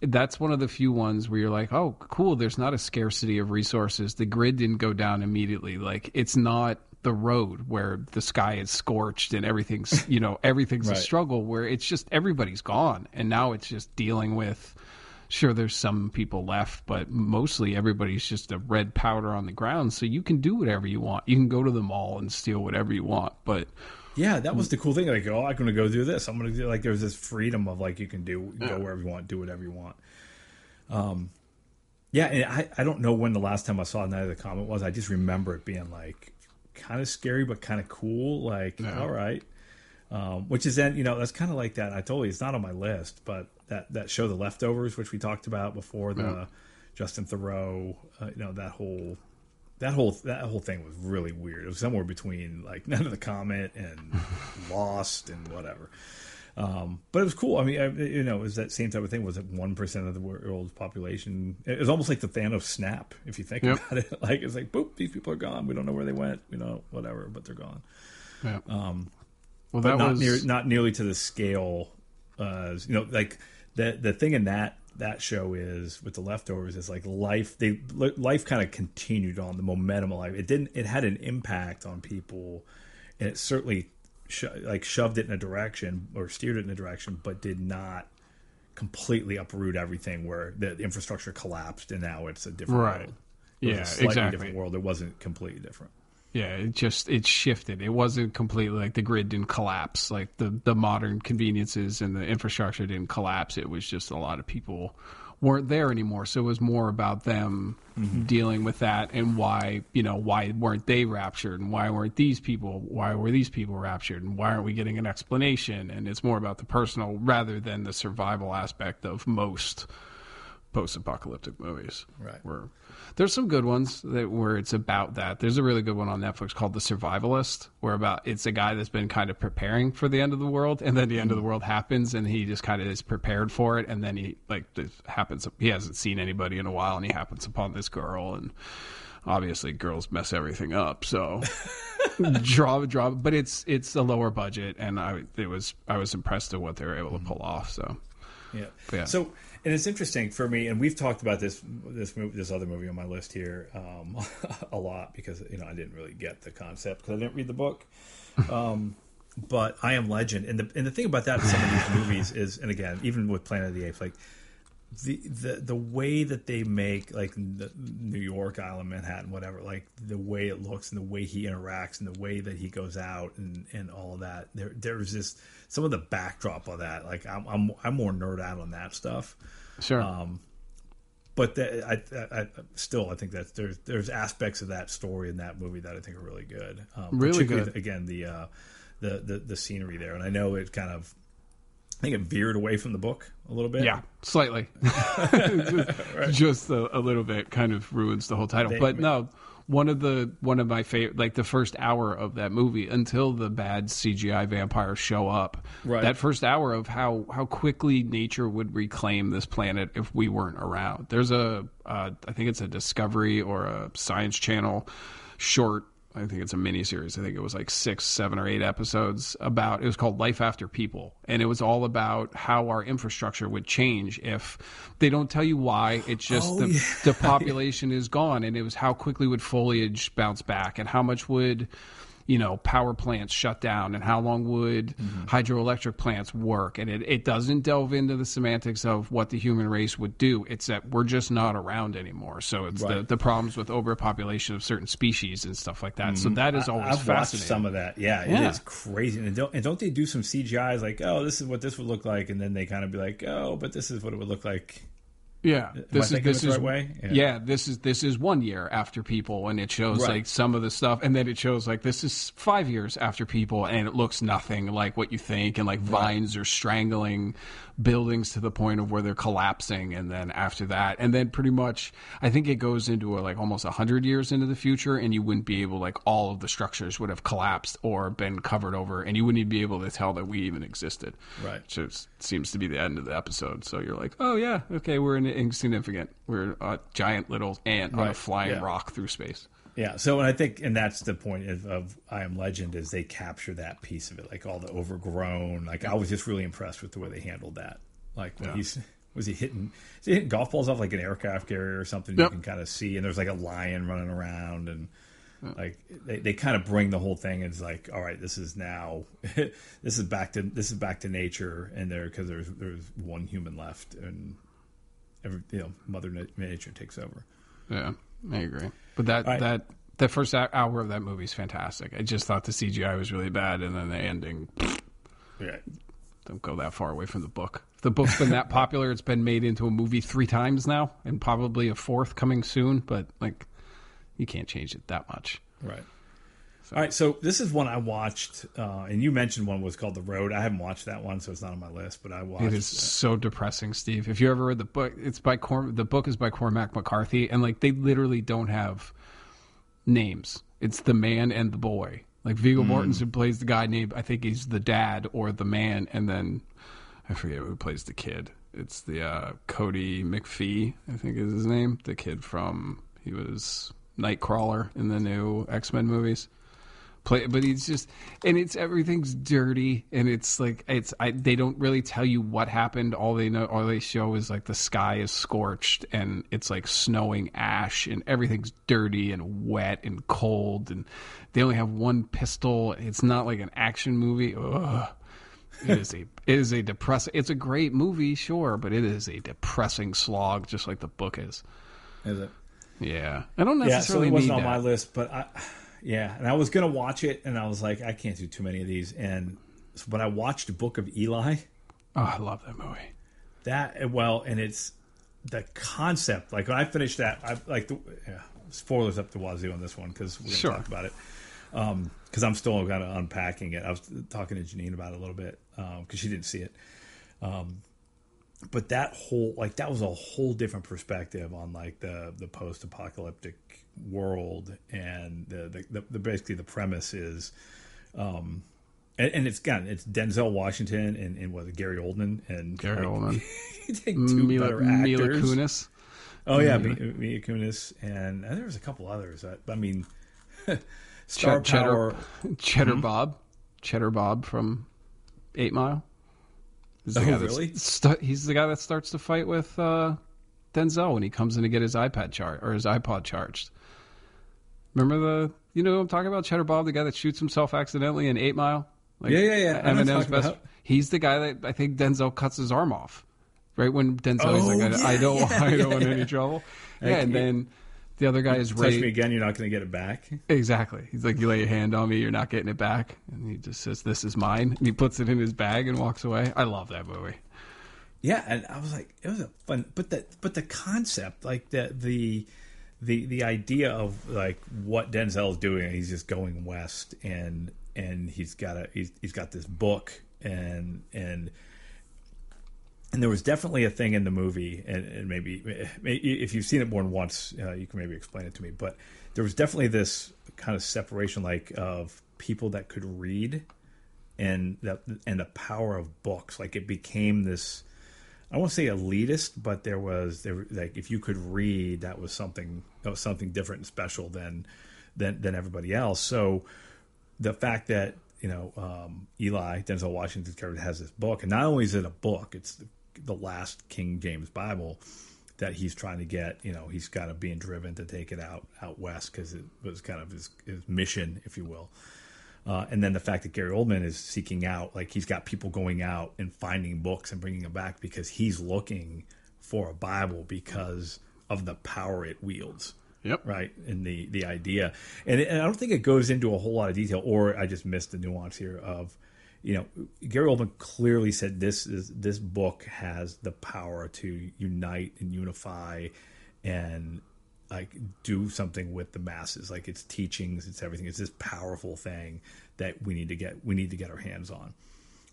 that's one of the few ones where you're like, oh, cool. There's not a scarcity of resources. The grid didn't go down immediately. Like it's not the road where the sky is scorched and everything's [laughs] you know everything's right. a struggle. Where it's just everybody's gone, and now it's just dealing with. Sure, there's some people left, but mostly everybody's just a red powder on the ground. So you can do whatever you want. You can go to the mall and steal whatever you want, but yeah, that was the cool thing. Like, oh, I'm going to go do this. I'm going to do like there's this freedom of like you can do yeah. go wherever you want, do whatever you want. Um, yeah, and I I don't know when the last time I saw Night of the Comet was. I just remember it being like kind of scary but kind of cool. Like, Yeah. all right, um, which is then you know that's kind of like that. I told you it's not on my list, but that that show, The Leftovers, which we talked about before, the Yeah. Justin Theroux, uh, you know that whole. That whole that whole thing was really weird. It was somewhere between like [laughs] None of the Comet and [laughs] Lost and whatever. Um, but it was cool. I mean, I, you know, it was that same type of thing. Was it one percent of the world's population? It was almost like the Thanos snap, if you think Yep. about it. [laughs] Like it's like, boop, these people are gone. We don't know where they went. You know whatever, but they're gone. Yeah. Um, well, that not was near, not nearly to the scale. Uh, you know, like the the thing in that that show is with the leftovers is like life. They life kind of continued on the momentum of life. It didn't. It had an impact on people, and it certainly sho- like shoved it in a direction or steered it in a direction, but did not completely uproot everything where the infrastructure collapsed and now it's a different Right. world. It Yeah, exactly. different world. It wasn't completely different. Yeah, it just it shifted. It wasn't completely like the grid didn't collapse. Like the the modern conveniences and the infrastructure didn't collapse. It was just a lot of people weren't there anymore. So it was more about them mm-hmm. dealing with that and why you know why weren't they raptured and why weren't these people why were these people raptured and why aren't we getting an explanation? And it's more about the personal rather than the survival aspect of most post-apocalyptic movies. Right. Where there's some good ones that where it's about that. There's a really good one on Netflix called The Survivalist, where about it's a guy that's been kind of preparing for the end of the world, and then the end of the world happens, and he just kind of is prepared for it, and then he like this happens. He hasn't seen anybody in a while, and he happens upon this girl, and obviously girls mess everything up. So [laughs] draw draw, but it's it's a lower budget, and I it was I was impressed at what they were able to pull off. So Yeah. Yeah. So, and it's interesting for me, and we've talked about this this movie, this other movie on my list here um, [laughs] a lot because you know I didn't really get the concept because I didn't read the book. [laughs] Um, but I Am Legend, and the and the thing about that in some of these movies is, and again, even with Planet of the Apes, like the the the way that they make like the New York Island, Manhattan, whatever, like the way it looks and the way he interacts and the way that he goes out and and all that. There there's just some of the backdrop of that. Like I'm I'm I'm more nerd out on that stuff. sure, But the, I, I, I still I think that there's there's aspects of that story in that movie that I think are really good. Um, Really good. Again, the, uh, the the the scenery there, and I know it kind of. I think it veered away from the book a little bit. Yeah, slightly. [laughs] just just a, a little bit kind of ruins the whole title. They- but no, one of the one of my favorite, like the first hour of that movie, until the bad CGI vampires show up. Right. That first hour of how how quickly nature would reclaim this planet if we weren't around. There's a, uh, I think it's a Discovery or a Science Channel short I think it's a mini series. I think it was like six, seven, or eight episodes about. It was called Life After People, and it was all about how our infrastructure would change if they don't tell you why. It's just Oh, the yeah. the population is gone, and it was how quickly would foliage bounce back, and how much would you know power plants shut down, and how long would mm-hmm. hydroelectric plants work. And it, it doesn't delve into the semantics of what the human race would do. It's that we're just not around anymore. So it's the, Right. the problems with overpopulation of certain species and stuff like that. So mm-hmm. that is always I've watched fascinating. some of that. Yeah, it Yeah. is crazy. And don't and don't they do some CGI's like, oh, this is what this would look like, and then they kind of be like, oh, but this is what it would look like. Yeah, I this is this is right way? Yeah. Yeah. this is this is one year after people, and it shows Right. like some of the stuff, and then it shows like this is five years after people, and it looks nothing like what you think, and like vines are strangling buildings to the point of where they're collapsing, and then after that, and then pretty much, I think it goes into a, like almost a hundred years into the future, and you wouldn't be able like all of the structures would have collapsed or been covered over, and you wouldn't even be able to tell that we even existed. Right. Which is, seems to be the end of the episode. So you're like, oh yeah, okay, we're in insignificant. We're a giant little ant on a flying yeah. rock through space. Yeah. So, and I think, and that's the point of, of I Am Legend is they capture that piece of it, like all the overgrown. Like I was just really impressed with the way they handled that. Like when Yeah. he's was he hitting? Is he hitting golf balls off like an aircraft carrier or something? Yep. You can kind of see, and there's like a lion running around, and like they, they kind of bring the whole thing. It's like, all right, this is now, [laughs] this is back to this is back to nature, and there because there's there's one human left, and every you know Mother Nature takes over. Yeah, I agree. But that right. that the first hour of that movie is fantastic. I just thought the CGI was really bad, and then the ending. Yeah. Don't go that far away from the book. The book's been that popular; it's been made into a movie three times now, and probably a fourth coming soon. But like, you can't change it that much. Right. All right, so this is one I watched, uh, and you mentioned one was called The Road. I haven't watched that one, so it's not on my list. But I watched. It is so depressing, Steve. If you ever read the book, it's by Cor- the book is by Cormac McCarthy, and like they literally don't have names. It's the man and the boy. Like Viggo Hmm. Mortensen plays the guy named I think he's the dad or the man, and then I forget who plays the kid. It's the uh, Kodi McPhee, I think is his name. The kid from he was Nightcrawler in the new X Men movies. Play, but he's just, and it's everything's dirty, and it's like it's. I, they don't really tell you what happened. All they know, all they show is like the sky is scorched, and it's like snowing ash, and everything's dirty and wet and cold, and they only have one pistol. It's not like an action movie. Ugh. It is a [laughs] it is a depressing. It's a great movie, sure, but it is a depressing slog, just like the book is. Is it? Yeah, I don't necessarily Yeah, so necessarily it wasn't need on my list, but I, yeah, and I was gonna watch it, and I was like, I can't do too many of these, and but I watched Book of Eli. Oh, I love that movie. That eh, well, and it's the concept. Like when I finished that, I like the yeah, spoilers up the wazoo on this one because gonna Sure. talk about it. Um, because I'm still kind of unpacking it. I was talking to Janine about it a little bit um, because she didn't see it. Um, but that whole like that was a whole different perspective on like the the post apocalyptic world and the, the the, basically the premise is um and, and it's again it's Denzel Washington and, and what Gary Oldman and Gary like, Oldman. [laughs] two Mila, better Mila actors. Kunis. Oh yeah, Mi- Mila Kunis, and, and there was a couple others. That, I mean, [laughs] Star Ch- Cheddar, Power. Cheddar Hmm? Bob, Cheddar Bob from Eight Mile. He's the Oh, really? stu- he's the guy that starts to fight with uh, Denzel when he comes in to get his iPad char or his iPod charged. Remember the you know I'm talking about Cheddar Bob, the guy that shoots himself accidentally in Eight Mile. Like Yeah, yeah, yeah. Eminem's best. about- He's the guy that I think Denzel cuts his arm off. Right when Denzel, Oh, like, I, I don't, yeah, [laughs] I don't yeah, want yeah. any trouble. Yeah, and then the other guy is Touch me again, you're not going to get it back. Exactly. He's like, you lay your hand on me, you're not getting it back. And he just says, this is mine. And he puts it in his bag and walks away. I love that movie. Yeah, and I was like, it was a fun, but the but the concept, like the the the the idea of like what Denzel is doing, he's just going west, and and he's got a he's, he's got this book, and and and there was definitely a thing in the movie, and, and maybe, maybe if you've seen it more than once, uh, you can maybe explain it to me. But there was definitely this kind of separation, like of people that could read, and that and the power of books. Like it became this. I won't say elitist, but there was there like if you could read, that was something that was something different and special than than than everybody else. So the fact that you know um, Eli Denzel Washington's character has this book, and not only is it a book, it's the, the last King James Bible that he's trying to get. You know, he's kind of being driven to take it out out west because it was kind of his, his mission, if you will. Uh, and then the fact that Gary Oldman is seeking out, like he's got people going out and finding books and bringing them back because he's looking for a Bible because of the power it wields. Yep. right? And the the idea. And, and i don't think it goes into a whole lot of detail or i just missed the nuance here of you know gary oldman clearly said this is this book has the power to unite and unify and like do something with the masses. Like it's teachings it's everything. It's this powerful thing that we need to get we need to get our hands on.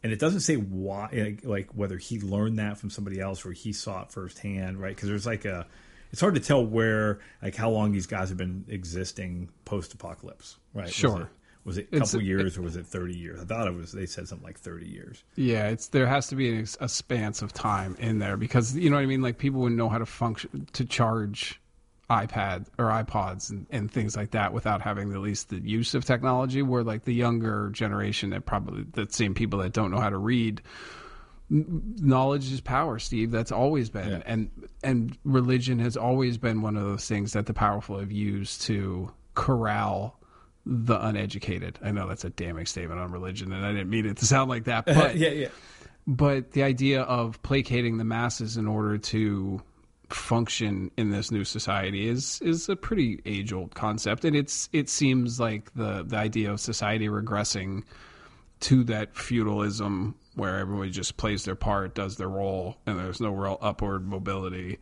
And it doesn't say why like, like whether he learned that from somebody else or he saw it firsthand right? Because there's like a it's hard to tell where like how long these guys have been existing post apocalypse right? Was Sure. it- was it a It's- couple years or was it 30 years? I thought it was they said something like 30 years. Yeah, it's there has to be a, a span of time in there because you know what I mean. Like people wouldn't know how to function to charge iPad or iPods and, and things like that without having at least the use of technology. Where like the younger generation that probably the same people that don't know how to read. Knowledge is power, Steve. That's always been, Yeah. and and religion has always been one of those things that the powerful have used to corral the uneducated. I know that's a damning statement on religion, and I didn't mean it to sound like that, [laughs] but yeah yeah but the idea of placating the masses in order to function in this new society is is a pretty age old concept and it's it seems like the the idea of society regressing to that feudalism where everybody just plays their part does their role and there's no real upward mobility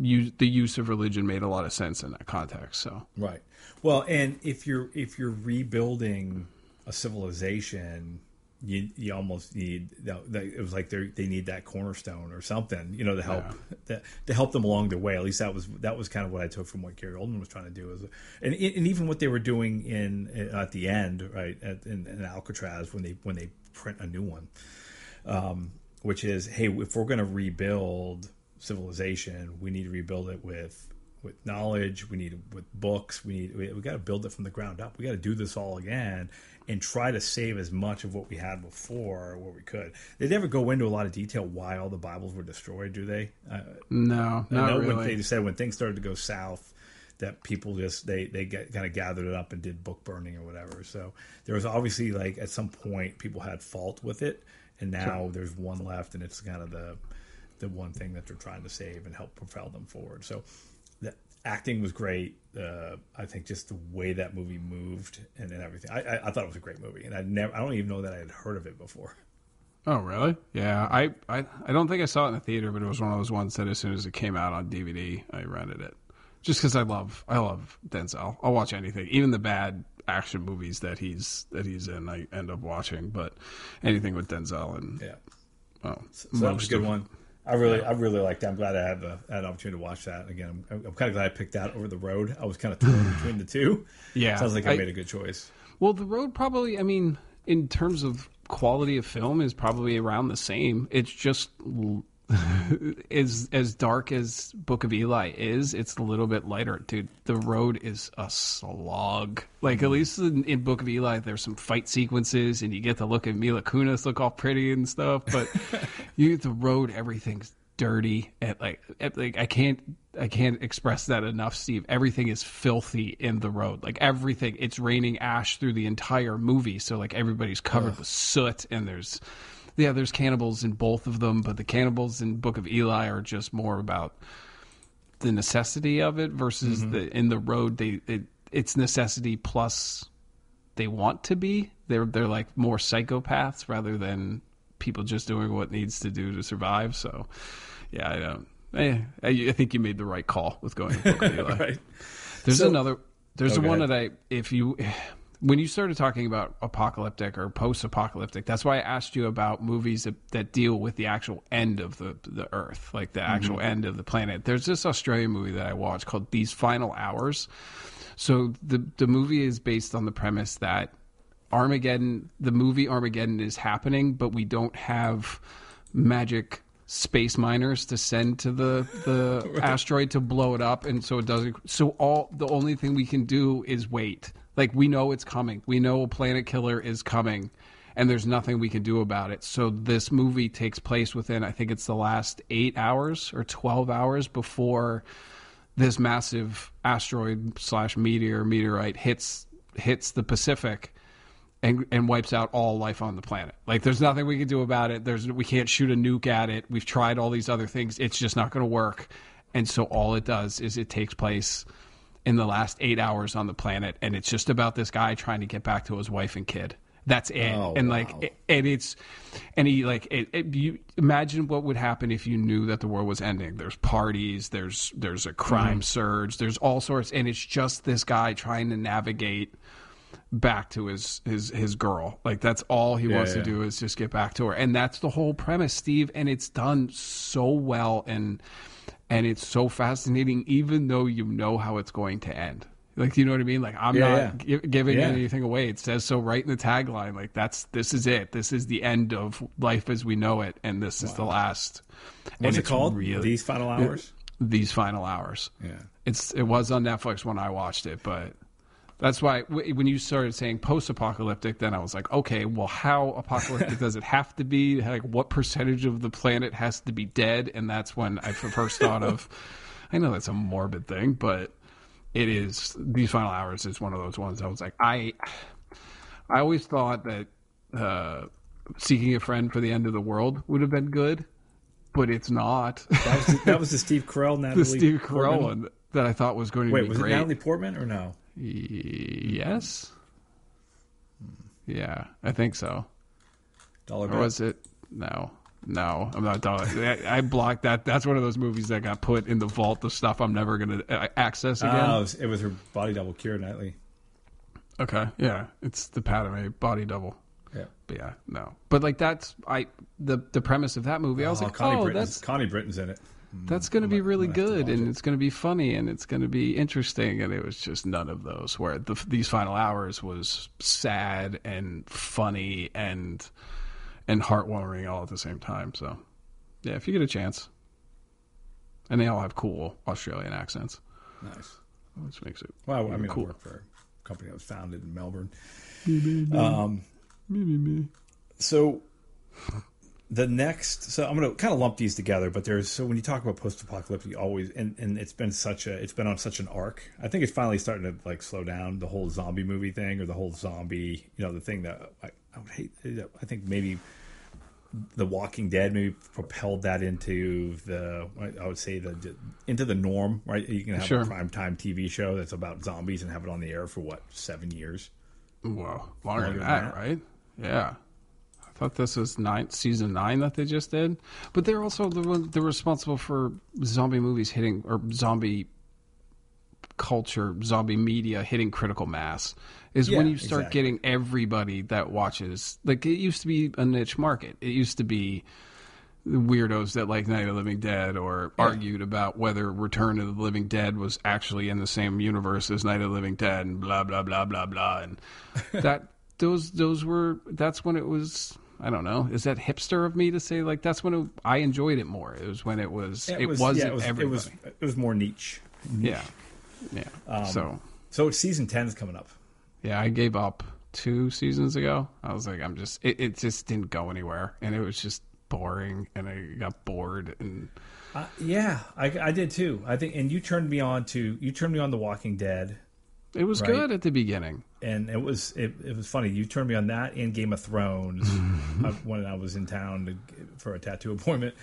use, the use of religion made a lot of sense in that context. So right. Well, and if you're if you're rebuilding a civilization, you you almost need that it was like they they need that cornerstone or something, you know, to help yeah. to, to help them along the way. At least that was that was kind of what I took from what Gary Oldman was trying to do. Is and and even what they were doing in at the end, right at, in, in Alcatraz when they when they print a new one, um, which is hey, if we're going to rebuild civilization, we need to rebuild it with with knowledge. We need with books. We need we, we got to build it from the ground up. We got to do this all again and try to save as much of what we had before or what we could. They never go into a lot of detail why all the Bibles were destroyed, do they? Uh, no, I know really. when they said when things started to go south that people just they they get kind of gathered it up and did book burning or whatever. So there was obviously like at some point people had fault with it, and now sure. there's one left, and it's kind of the the one thing that they're trying to save and help propel them forward. So acting was great. Uh, I think just the way that movie moved and, and everything. I, I, I, thought it was a great movie, and I never I don't even know that I had heard of it before. Oh really? Yeah, I, I I don't think I saw it in the theater, but it was one of those ones that as soon as it came out on DVD, I rented it. Just because I love I love Denzel. I'll watch anything, even the bad action movies that he's that he's in. I end up watching, but anything with Denzel and yeah, well, so that was a good one. I really, I really liked that. I'm glad I had, the, had an opportunity to watch that again. I'm, I'm, kind of glad I picked that over the road. I was kind of torn [sighs] between the two. Yeah, sounds like I, I, made a good choice. Well, the road probably. I mean, in terms of quality of film, is probably around the same. It's just as as dark as Book of Eli is, it's a little bit lighter, dude. The road is a slog. Like at mm. least in, in Book of Eli, there's some fight sequences, and you get to look at Mila Kunis look all pretty and stuff. But [laughs] you the road, everything's dirty. And like, like I can't I can't express that enough, Steve. Everything is filthy in the road. Like everything, it's raining ash through the entire movie. So like everybody's covered Ugh. with soot, and there's yeah, there's cannibals in both of them, but the cannibals in Book of Eli are just more about the necessity of it versus mm-hmm. the in the road they it, it's necessity plus they want to be. They're they're like more psychopaths rather than people just doing what needs to do to survive. So, yeah, I don't. Eh, I, I think you made the right call with going. To Book of [laughs] Eli. right. There's so, another. There's okay. one that I if you when you started talking about apocalyptic or post-apocalyptic, that's why I asked you about movies that, that deal with the actual end of the the Earth, like the actual mm-hmm. end of the planet. There's this Australian movie that I watched called These Final Hours. So the the movie is based on the premise that Armageddon, the movie Armageddon, is happening, but we don't have magic space miners to send to the the [laughs] right. asteroid to blow it up and so it doesn't so all the only thing we can do is wait like we know it's coming. We know a planet killer is coming and there's nothing we can do about it. So this movie takes place within I think it's the last 8 hours or 12 hours before this massive asteroid slash meteor meteorite hits hits the Pacific and and wipes out all life on the planet. Like there's nothing we can do about it. There's we can't shoot a nuke at it. We've tried all these other things. It's just not going to work. And so all it does is it takes place in the last eight hours on the planet, and it's just about this guy trying to get back to his wife and kid. That's it. Oh, and like, wow. and it's, and he like, it, it, you imagine what would happen if you knew that the world was ending. There's parties, there's there's a crime mm. surge, there's all sorts, and it's just this guy trying to navigate back to his his his girl. Like that's all he yeah, wants yeah. to do is just get back to her, and that's the whole premise, Steve. And it's done so well, and and it's so fascinating, even though you know how it's going to end. Like, you know what I mean? Like, I'm yeah, not yeah. giving yeah. anything away. It says so right in the tagline. Like, that's this is it. This is the end of life as we know it, and this wow. is the last. What's and it called? Really, These final hours. These final hours. Yeah, it's it was on Netflix when I watched it, but that's why when you started saying post-apocalyptic, then I was like, okay, well, how apocalyptic does it have to be? Like, what percentage of the planet has to be dead? And that's when I first thought of. I know that's a morbid thing, but it is. These final hours is one of those ones. I was like, I, I always thought that uh, seeking a friend for the end of the world would have been good, but it's not. That was the, that was the Steve Carell, [laughs] Natalie the Steve Carell one that I thought was going to Wait, be was great. it Natalie Portman or no? Yes. Yeah, I think so. Dollar Or was it? No. no, I'm not done. I, I blocked that. That's one of those movies that got put in the vault of stuff I'm never going to uh, access oh, again. Oh, it was, it was her body double, Keira Knightley. Okay, yeah, it's the Padme body double. Yeah. But yeah, no. But like that's I the the premise of that movie. I was Oh, like, Connie oh, Britton's, that's Connie Britton's in it. That's going to be really gonna have to good, and it. it's going to be funny, and it's going to be interesting. And it was just none of those. Where the, these final hours was sad and funny and and heartwarming all at the same time. So yeah, if you get a chance, and they all have cool Australian accents, Nice. which makes it Well, I mean, I cool. work for a company that was founded in Melbourne. Me, Um, me, me. so the next, so I'm going to kind of lump these together, but there's so when you talk about post-apocalyptic, always and, and it's been such a it's been on such an arc. I think it's finally starting to like slow down the whole zombie movie thing or the whole zombie, you know, the thing that I, I would hate. I think maybe the Walking Dead maybe propelled that into the I would say the into the norm, right? You can have Sure. a primetime TV show that's about zombies and have it on the air for what seven years. Well, longer than Longer than that, that. right? Yeah. I thought this was nine, season nine that they just did, but they're also the one they're responsible for zombie movies hitting or zombie culture, zombie media hitting critical mass. Is when you start exactly. getting everybody that watches. Like it used to be a niche market. It used to be the weirdos that like Night of the Living Dead or argued about whether Return of the Living Dead was actually in the same universe as Night of the Living Dead and blah blah blah blah blah and [laughs] that those those were that's when it was I don't know. Is that hipster of me to say like that's when it, I enjoyed it more. It was when it was it, was, wasn't yeah, it was, everybody It was it was more niche. yeah. Yeah. Um, so. So season ten is coming up. yeah I gave up two seasons ago. I was like I'm just it, it just didn't go anywhere. And it was just boring. And I got bored and Uh, yeah, I, I did too. I think, and you turned me on to you turned me on The Walking Dead, it was Right. good at the beginning and it was it, it was funny. You turned me on that and Game of Thrones [laughs] uh, when I was in town to, for a tattoo appointment,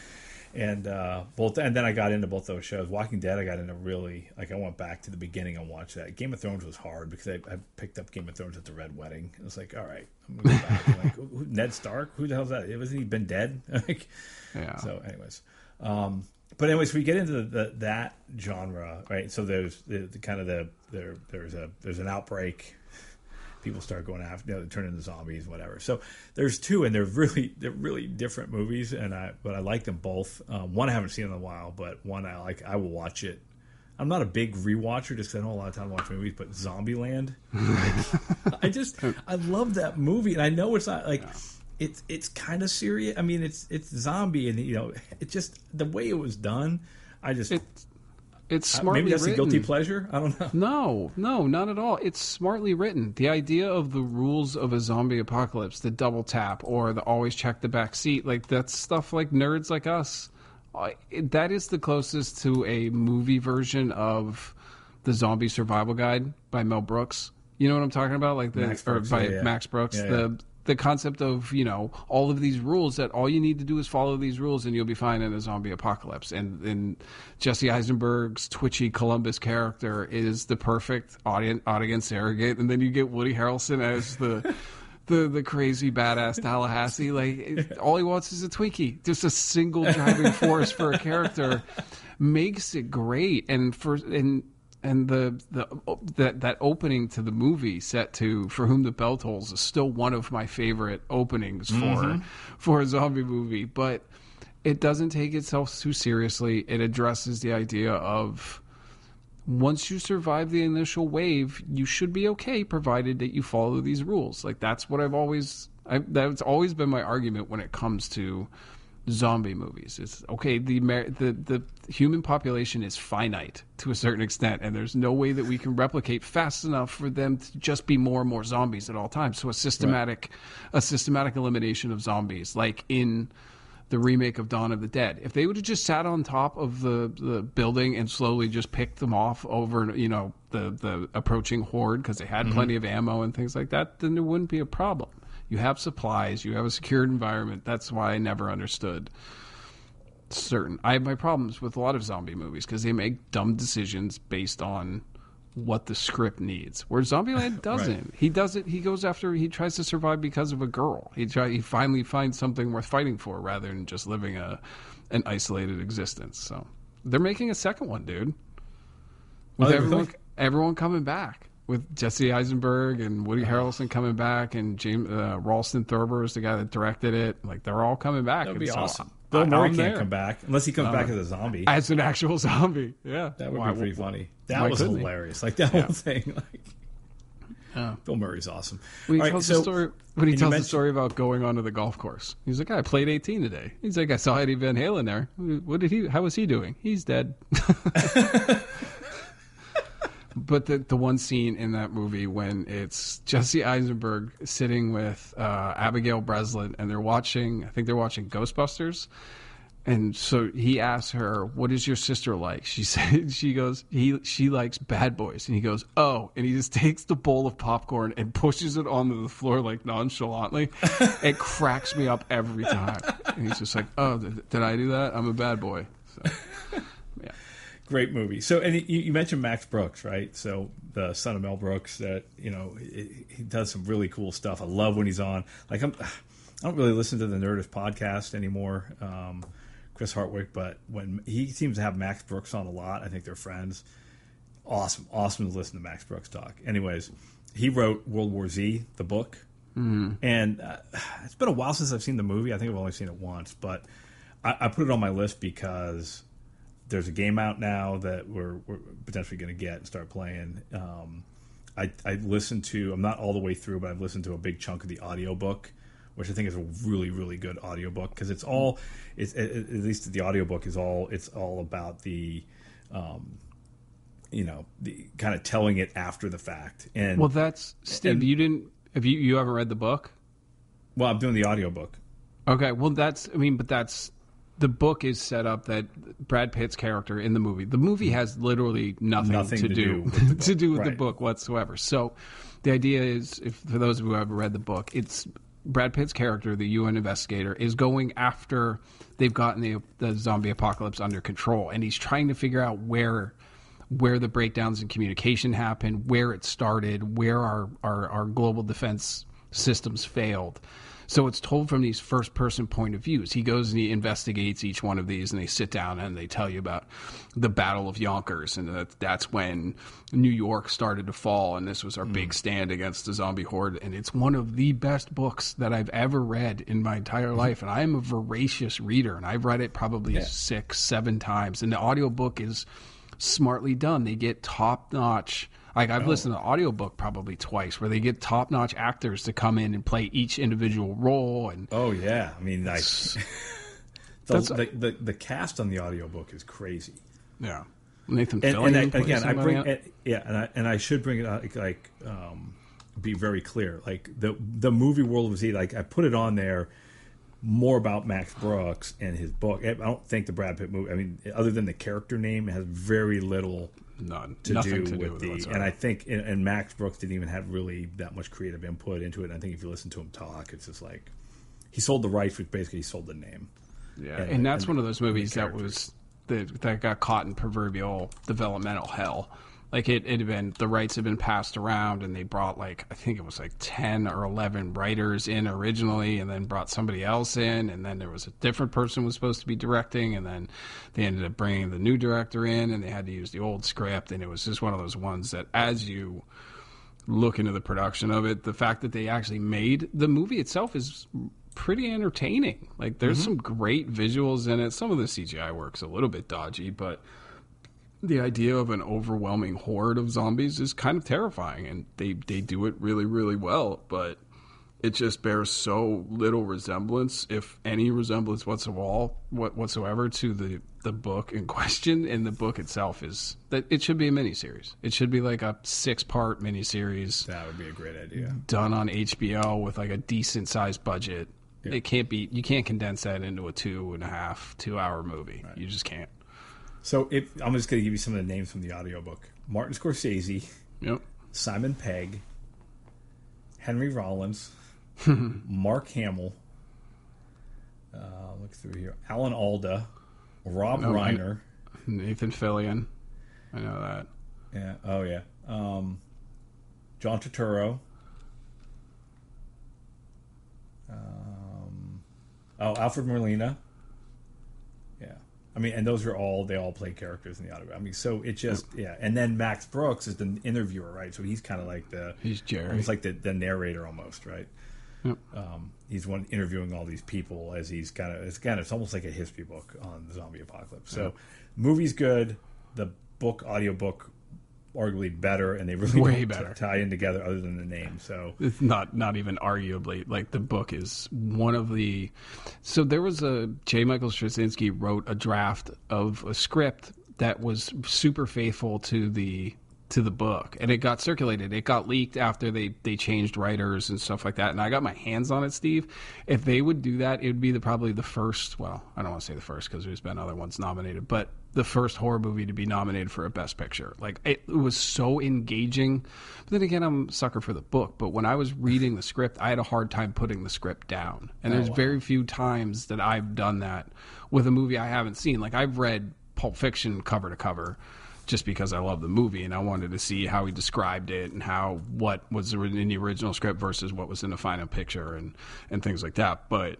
and uh, both. And then I got into both those shows. Walking Dead, I got into really like I went back to the beginning and watched that. Game of Thrones was hard because I, I picked up Game of Thrones at the Red Wedding. I was like, all right, I'm gonna go back. Like, who, Ned Stark? Who the hell's that? Wasn't he been dead? [laughs] like, yeah So, anyways, um, but anyways, we get into the, the, that genre, right? So there's the, the kind of the there there's a there's an outbreak. People start going after, you know, they turn into zombies, whatever. So there's two, and they're really they're really different movies, and I but I like them both. Um, one I haven't seen in a while, but one I like. I will watch it. I'm not a big rewatcher just because I don't have a lot of time to watch movies, but Zombieland, [laughs] I just I love that movie, and I know it's not like it's it's kind of serious. I mean, it's it's zombie, and you know, it just the way it was done. I just it it's uh, smartly maybe that's written. a guilty pleasure. I don't know. No, no, not at all. It's smartly written. The idea of the rules of a zombie apocalypse, the double tap or the always check the back seat, like that's stuff like nerds like us. That is the closest to a movie version of the Zombie Survival Guide by Mel Brooks. You know what I'm talking about? Like the Max or by yeah, yeah. Max Brooks. Yeah, the the concept of you know all of these rules that all you need to do is follow these rules and you'll be fine in a zombie apocalypse. And and Jesse Eisenberg's twitchy Columbus character is the perfect audience audience surrogate. And then you get Woody Harrelson as the. [laughs] The, the crazy badass Tallahassee like it- all he wants is a Twinkie just a single driving force for a character [laughs] makes it great and for and and the the that that opening to the movie set to for whom the bell tolls is still one of my favorite openings for mm-hmm. for a zombie movie but it doesn't take itself too seriously. It addresses the idea of once you survive the initial wave you should be okay provided that you follow these rules. Like that's what i've always I, that's always been my argument when it comes to zombie movies. It's okay. The the the human population is finite to a certain extent, and there's no way that we can replicate fast enough for them to just be more and more zombies at all times. So a systematic a systematic elimination of zombies, like in the remake of Dawn of the Dead. If they would have just sat on top of the, the building and slowly just picked them off over, you know, the, the approaching horde because they had mm-hmm. plenty of ammo and things like that, then there wouldn't be a problem. You have supplies, you have a secured environment. That's why I never understood certain. I have my problems with a lot of zombie movies because they make dumb decisions based on what the script needs. Where Zombieland [laughs] doesn't. right. He does it. He goes after. He tries to survive because of a girl. He try. He finally finds something worth fighting for rather than just living a an isolated existence. So they're making a second one, dude. With oh, everyone, really? everyone coming back with Jesse Eisenberg and Woody Harrelson coming back, and James uh, Rawson Thurber is the guy that directed it. Like they're all coming back. That'd be so awesome. Bill Murray can't there. come back unless he comes uh, back as a zombie. [laughs] As an actual [laughs] zombie, yeah, that would be pretty funny. That was hilarious. Like that yeah. whole thing. Like, yeah. Bill Murray's awesome. When he right, tells so, the story, when he tells the story about going onto the golf course, he's like, "I played 18 today." He's like, "I saw Eddie Van Halen there. What did he? How was he doing? He's dead." [laughs] but the the one scene in that movie when it's Jesse Eisenberg sitting with uh, Abigail Breslin and they're watching, I think they're watching Ghostbusters. And so he asks her, "What is your sister like?" She [laughs] said, "She goes, he she likes bad boys." And he goes, "Oh!" And he just takes the bowl of popcorn and pushes it onto the floor like nonchalantly. [laughs] it cracks me up every time. And he's just like, "Oh, did, did I do that? I'm a bad boy." So great movie. So, and you, you, mentioned Max Brooks, right? So, the son of Mel Brooks, that you know, he, he does some really cool stuff. I love when he's on. Like, I'm, I don't really listen to the Nerdist podcast anymore, um, Chris Hardwick, but when he seems to have Max Brooks on a lot, I think they're friends. Awesome, awesome to listen to Max Brooks talk. Anyways, he wrote World War Z, the book, mm-hmm. and uh, it's been a while since I've seen the movie. I think I've only seen it once, but I, I put it on my list because there's a game out now that we're, we're potentially going to get and start playing. Um, I, I listened to, I'm not all the way through, but I've listened to a big chunk of the audiobook, which I think is a really, really good audiobook because it's all, it's, at, at least the audiobook is all, it's all about the, um, you know, the kind of telling it after the fact. And well, that's Steve. And, you didn't, have you, you haven't read the book? Well, I'm doing the audiobook. Okay. Well, that's, I mean, but that's, the book is set up that Brad Pitt's character in the movie, the movie has literally nothing, nothing to, to, do, do [laughs] to do with right. the book whatsoever. So the idea is, if for those of you who have read the book, it's Brad Pitt's character, the UN investigator, is going after they've gotten the, the zombie apocalypse under control, and he's trying to figure out where where the breakdowns in communication happened, where it started, where our, our, our global defense systems failed. So it's told from these first person point of views. He goes and he investigates each one of these, and they sit down and they tell you about the Battle of Yonkers, and that, that's when New York started to fall, and this was our mm. big stand against the zombie horde. And it's one of the best books that I've ever read in my entire mm-hmm. life. And I am a voracious reader, and I've read it probably yeah. six, seven times. And the audiobook is smartly done. They get top notch like I've oh. listened to the audiobook probably twice where they get top notch actors to come in and play each individual role and Oh yeah. I mean [laughs] the, the, the, the cast on the audiobook is crazy. Yeah. Nathan and, Fillion and I, again I bring yeah and I and I should bring it out like um, be very clear like the the movie World War Z like I put it on there more about Max Brooks and his book. I don't think the Brad Pitt movie. I mean, other than the character name, it has very little none to Nothing do to with do the and I think and, and, Max Brooks didn't even have really that much creative input into it. And I think if you listen to him talk, it's just like he sold the rights, which basically he sold the name. Yeah, and, and that's and one of those movies that was that, that got caught in proverbial developmental hell like it, it had been the rights had been passed around and they brought like i think it was like 10 or 11 writers in originally and then brought somebody else in and then there was a different person was supposed to be directing and then they ended up bringing the new director in and they had to use the old script and it was just one of those ones that as you look into the production of it the fact that they actually made the movie itself is pretty entertaining like there's mm-hmm. some great visuals in it some of the cgi work's a little bit dodgy but the idea of an overwhelming horde of zombies is kind of terrifying, and they they do it really really well, but it just bears so little resemblance, if any resemblance whatsoever, whatsoever to the the book in [laughs] question. And the book itself is that it should be a miniseries. It should be like a six part miniseries. That would be a great idea. Done on HBO with like a decent sized budget. Yeah. It can't be. You can't condense that into a two and a half, two hour movie. Right. You just can't. So if, I'm just going to give you some of the names from the audiobook. Martin Scorsese. Yep. Simon Pegg. Henry Rollins. [laughs] Mark Hamill. Uh, look through here. Alan Alda. Rob no, Reiner. Nathan Fillion. I know that. Yeah. Oh yeah. Um, John Turturro. Um, oh, Alfred Molina. I mean, and those are all they all play characters in the autograph. I mean, so it just yeah. And then Max Brooks is the interviewer, right? So he's kind of like the He's Jerry. almost like the, the narrator, almost right. Yep. Um, he's one interviewing all these people as he's kind of it's again it's almost like a history book on the zombie apocalypse. So, movie's good. The book, audiobook, arguably better, and they really Way better. tie in together other than the name. So It's not not even arguably like the book is one of the. So there was a J. Michael Straczynski wrote a draft of a script that was super faithful to the to the book, and it got circulated. It got leaked after they they changed writers and stuff like that. And I got my hands on it, Steve. If they would do that, it would be the probably the first. Well, I don't want to say the first because there's been other ones nominated, but the first horror movie to be nominated for a best picture. Like it, it was so engaging. But then again, I'm a sucker for the book. But when I was reading the script, I had a hard time putting the script down. And there's oh, very few times that I've done that with a movie I haven't seen. Like I've read Pulp Fiction cover to cover just because I love the movie and I wanted to see how he described it and how what was in the original script versus what was in the final picture and and things like that. But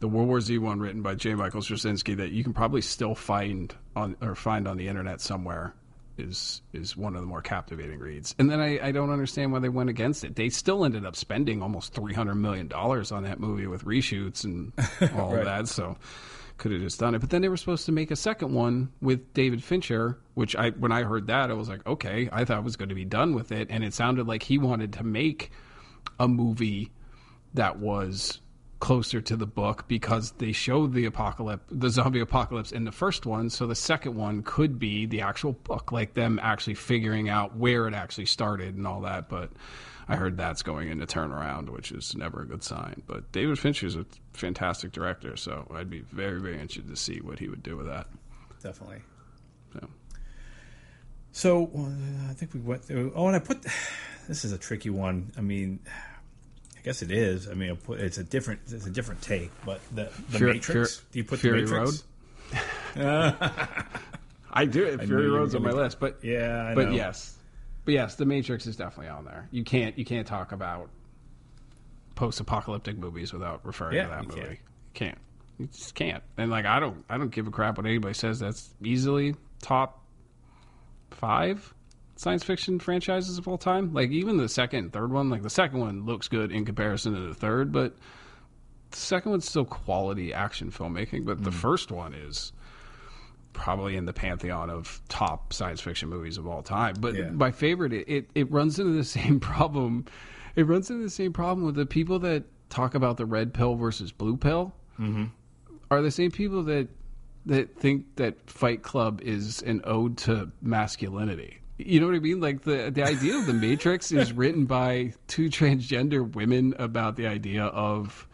the World War Z one written by J. Michael Straczynski that you can probably still find on or find on the internet somewhere is is one of the more captivating reads. And then I, I don't understand why they went against it. They still ended up spending almost three hundred million dollars on that movie with reshoots and [laughs] all of that. So could have just done it. But then they were supposed to make a second one with David Fincher, which I when I heard that I was like, okay, I thought I was going to be done with it, and it sounded like he wanted to make a movie that was closer to the book because they showed the apocalypse the zombie apocalypse in the first one. So the second one could be the actual book like them actually figuring out where it actually started and all that. But i heard that's going into turnaround which is never a good sign but david fincher is a fantastic director so i'd be very very interested to see what he would do with that definitely. so. So uh, I think we went through. Oh, and I put this is a tricky one. I mean, I guess it is. I mean, it's a different it's a different take. But the the Fury- Matrix. Fury- do you put Fury the Matrix? [laughs] i do [laughs] fury road's on my list but Yeah, I but know. yes but yes the matrix is definitely on there. You can't you can't talk about post-apocalyptic movies without referring Yeah, to that you movie. Can't. you can't. You just can't. And like i don't i don't give a crap what anybody says. That's easily top five science fiction franchises of all time. Like even the second and third one like the second one looks good in comparison to the third but the second one's still quality action filmmaking but the Mm. first one is probably in the pantheon of top science fiction movies of all time. But Yeah. my favorite, it, it, it runs into the [laughs] same problem. It runs into the same problem with the people that talk about the red pill versus blue pill. Mm-hmm. Are the same people that that think that Fight Club is an ode to masculinity. You know what I mean? Like the the idea of the Matrix [laughs] is written by two transgender women about the idea of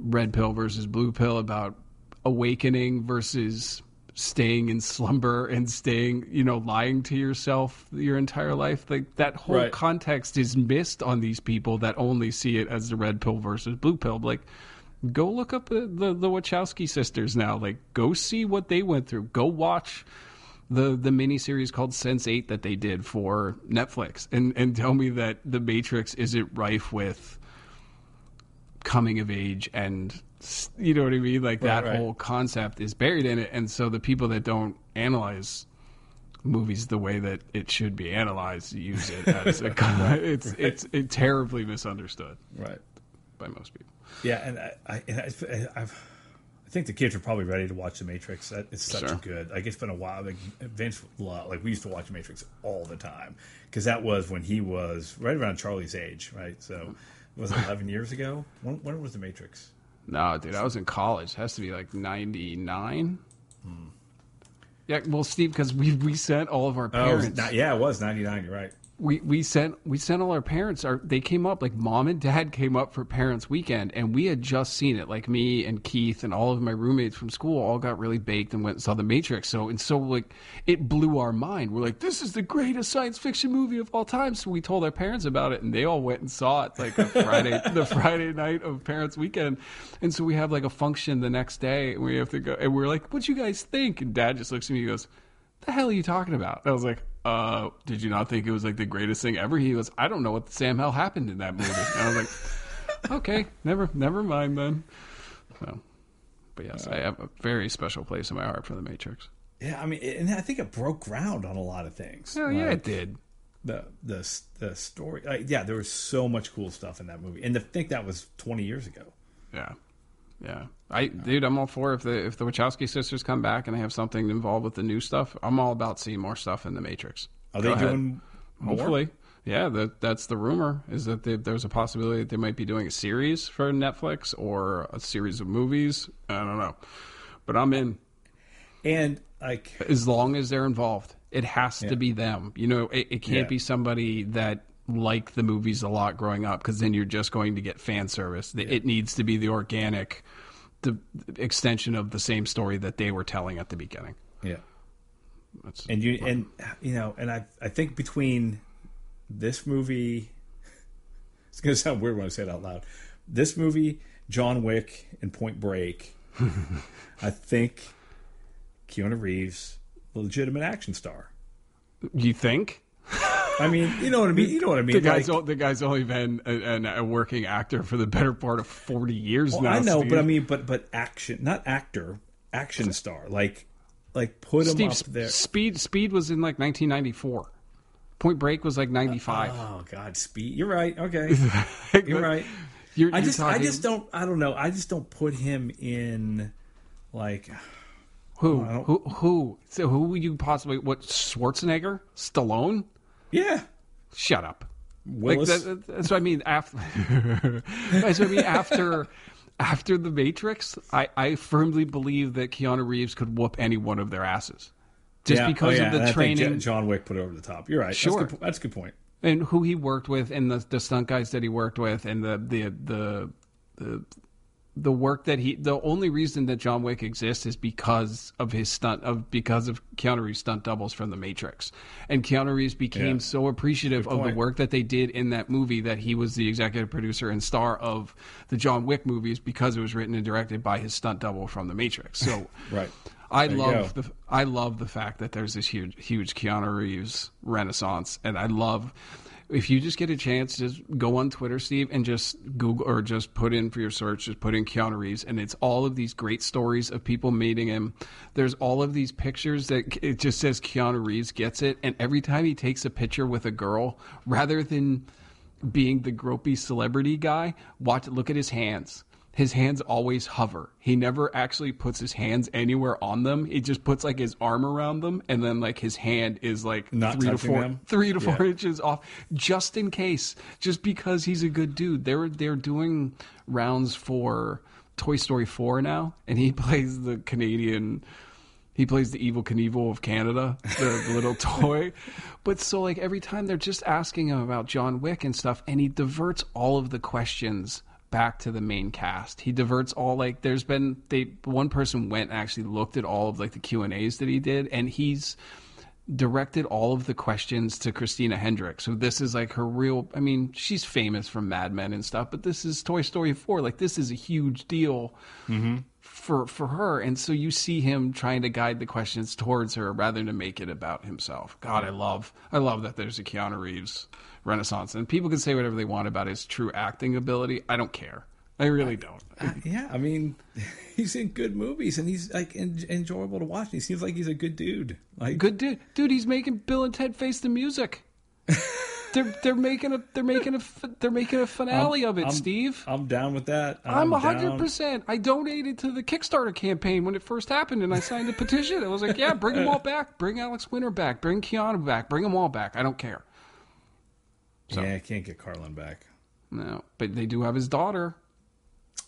red pill versus blue pill about awakening versus staying in slumber and staying you know lying to yourself your entire life. Like that whole Right. context is missed on these people that only see it as the red pill versus blue pill. Like go look up the, the, the wachowski sisters now. Like go see what they went through. Go watch the the miniseries called Sense8 that they did for Netflix, and and tell me that the Matrix isn't rife with coming of age and you know what I mean. Like that right. whole concept is buried in it, and so the people that don't analyze movies the way that it should be analyzed use it as a [laughs] [laughs] it's it's it terribly misunderstood Right. by most people. Yeah, and I, I, and I, I've, I think the kids are probably ready to watch The Matrix. That- It's such Sure. a good. Like it's been a while. Like Vince, like we used to watch Matrix all the time because that was when he was right around Charlie's age, right? So it was it [laughs] eleven years ago? When, when was The Matrix? No, dude, I was in college. It has to be like ninety nine. Hmm. Yeah, well, Steve, because we we sent all of our Oh, it parents. not, yeah, it was ninety nine. You're right. We we sent we sent all our parents our they came up like mom and dad came up for parents weekend and we had just seen it. Like me and keith and all of my roommates from school all got really baked and went and saw the matrix. So and so like it blew our mind. We're like this is the greatest science fiction movie of all time. So we told our parents about it and they all went and saw it like a friday [laughs] the friday night of parents weekend. And so we have like a function the next day and we have to go and we're like what you guys think? And dad just looks at me and goes the hell are you talking about? And I was like, uh, "Did you not think it was like the greatest thing ever?" He goes, "I don't know what the Sam hell happened in that movie." And I was like, [laughs] "Okay, never, never mind then." So, but yes, I have a very special place in my heart for the Matrix. Yeah, I mean, and I think it broke ground on a lot of things. Oh yeah, it did. the the the story. Like, yeah, there was so much cool stuff in that movie, and to think that was twenty years ago. Yeah, yeah. I dude, I'm all for if the if the Wachowski sisters come back and they have something involved with the new stuff. I'm all about seeing more stuff in the Matrix. Are Go they ahead. doing more? Hopefully, yeah. That that's the rumor is that they, there's a possibility that they might be doing a series for Netflix or a series of movies. I don't know, but I'm in And like, as long as they're involved. It has Yeah. to be them. You know, it, it can't Yeah. be somebody that liked the movies a lot growing up because then you're just going to get fan service. It needs to be the organic, the extension of the same story that they were telling at the beginning. yeah, That's, and you and you know, and I I think between this movie, [laughs] it's gonna sound weird when I say it out loud. This movie, John Wick, and Point Break, [laughs] I think Keanu Reeves, legitimate action star. you think? I mean, you know what I mean. You know what I mean. The guy's, Like- the guy's only been a, a, working actor for the better part of 40 years Well, now. I know, Steve. but I mean, but but action, not actor, action star. Like, like put him Steve, up there. Speed, Speed was in like 1994. Point Break was like 95. Oh, oh God, speed. You're right. Okay, [laughs] you're right. You're, I just, I just don't. I don't know. I just don't put him in, like, Who? Who? Who? So who would you possibly? What? Schwarzenegger? Stallone? Yeah, Shut up. Willis. Like that, that's what I mean. After, [laughs] that's what I mean. After, after the Matrix, I, I firmly believe that Keanu Reeves could whoop any one of their asses, just Yeah. Oh, because yeah, of the and training Jo- John Wick put it over the top. You're right. Sure. that's, good, that's a good point. and who he worked with, and the the stunt guys that he worked with, and the the the the the work that he the only reason that John Wick exists is because of his stunt of because of Keanu Reeves stunt doubles from the Matrix. And Keanu Reeves became Yeah. so appreciative of the work that they did in that movie that he was the executive producer and star of the John Wick movies because it was written and directed by his stunt double from the Matrix. So [laughs] Right. I There love the I love the fact that there's this huge huge Keanu Reeves renaissance, and I love if you just get a chance, just go on Twitter, Steve, and just Google or just put in for your search, just put in Keanu Reeves, and it's all of these great stories of people meeting him. There's all of these pictures that it just says Keanu Reeves gets it, and every time he takes a picture with a girl, rather than being the gropey celebrity guy, watch look at his hands. His hands always hover. He never actually puts his hands anywhere on them. He just puts like his arm around them, and then like his hand is like Not three to four, them? three to four Yeah. inches off, just in case, just because he's a good dude. They're they're doing rounds for Toy Story four now, and he [laughs] plays the Canadian. He plays the Evel Knievel of Canada, the little [laughs] toy. But so like every time they're just asking him about John Wick and stuff, and he diverts all of the questions back to the main cast. He diverts all like there's been they one person went and actually looked at all of like the Q and A's that he did, and he's directed all of the questions to Christina Hendricks. So this is like her real I mean, she's famous from Mad Men and stuff, but this is Toy Story 4. Like this is a huge deal mm-hmm. For for her. And so you see him trying to guide the questions towards her rather than make it about himself. God, I love I love that there's a Keanu Reeves renaissance. And people can say whatever they want about his true acting ability. I don't care. I really don't. Uh, yeah, I mean, [laughs] he's in good movies and he's like en- enjoyable to watch. He seems like he's a good dude. Like, Good dude, dude. He's making Bill and Ted face the music. [laughs] they're they're making a they're making a they're making a finale of it, I'm- Steve. I'm down with that. I'm hundred percent. I donated to the Kickstarter campaign when it first happened, and I signed a petition. I was like, "Yeah, bring them all back. Bring Alex Winter back. Bring Keanu back. Bring them all back. I don't care." So- Yeah, I can't get Carlin back. No, but they do have his daughter.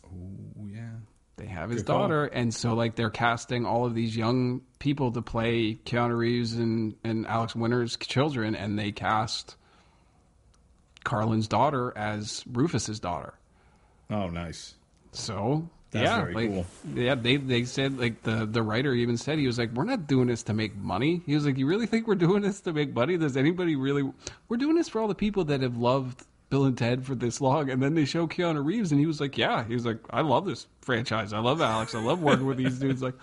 Oh yeah. They have his Good call. daughter, and so like they're casting all of these young people to play Keanu Reeves and and Alex Winter's children, and they cast Carlin's daughter as Rufus's daughter. Oh, nice. So That's yeah, very like, cool. yeah, they they said like the the writer even said he was like, we're not doing this to make money. He was like, you really think we're doing this to make money? Does anybody really? We're doing this for all the people that have loved Bill and Ted for this long, and then they show Keanu Reeves, and he was like, yeah, he was like, I love this franchise. I love Alex. I love working with these dudes. Like,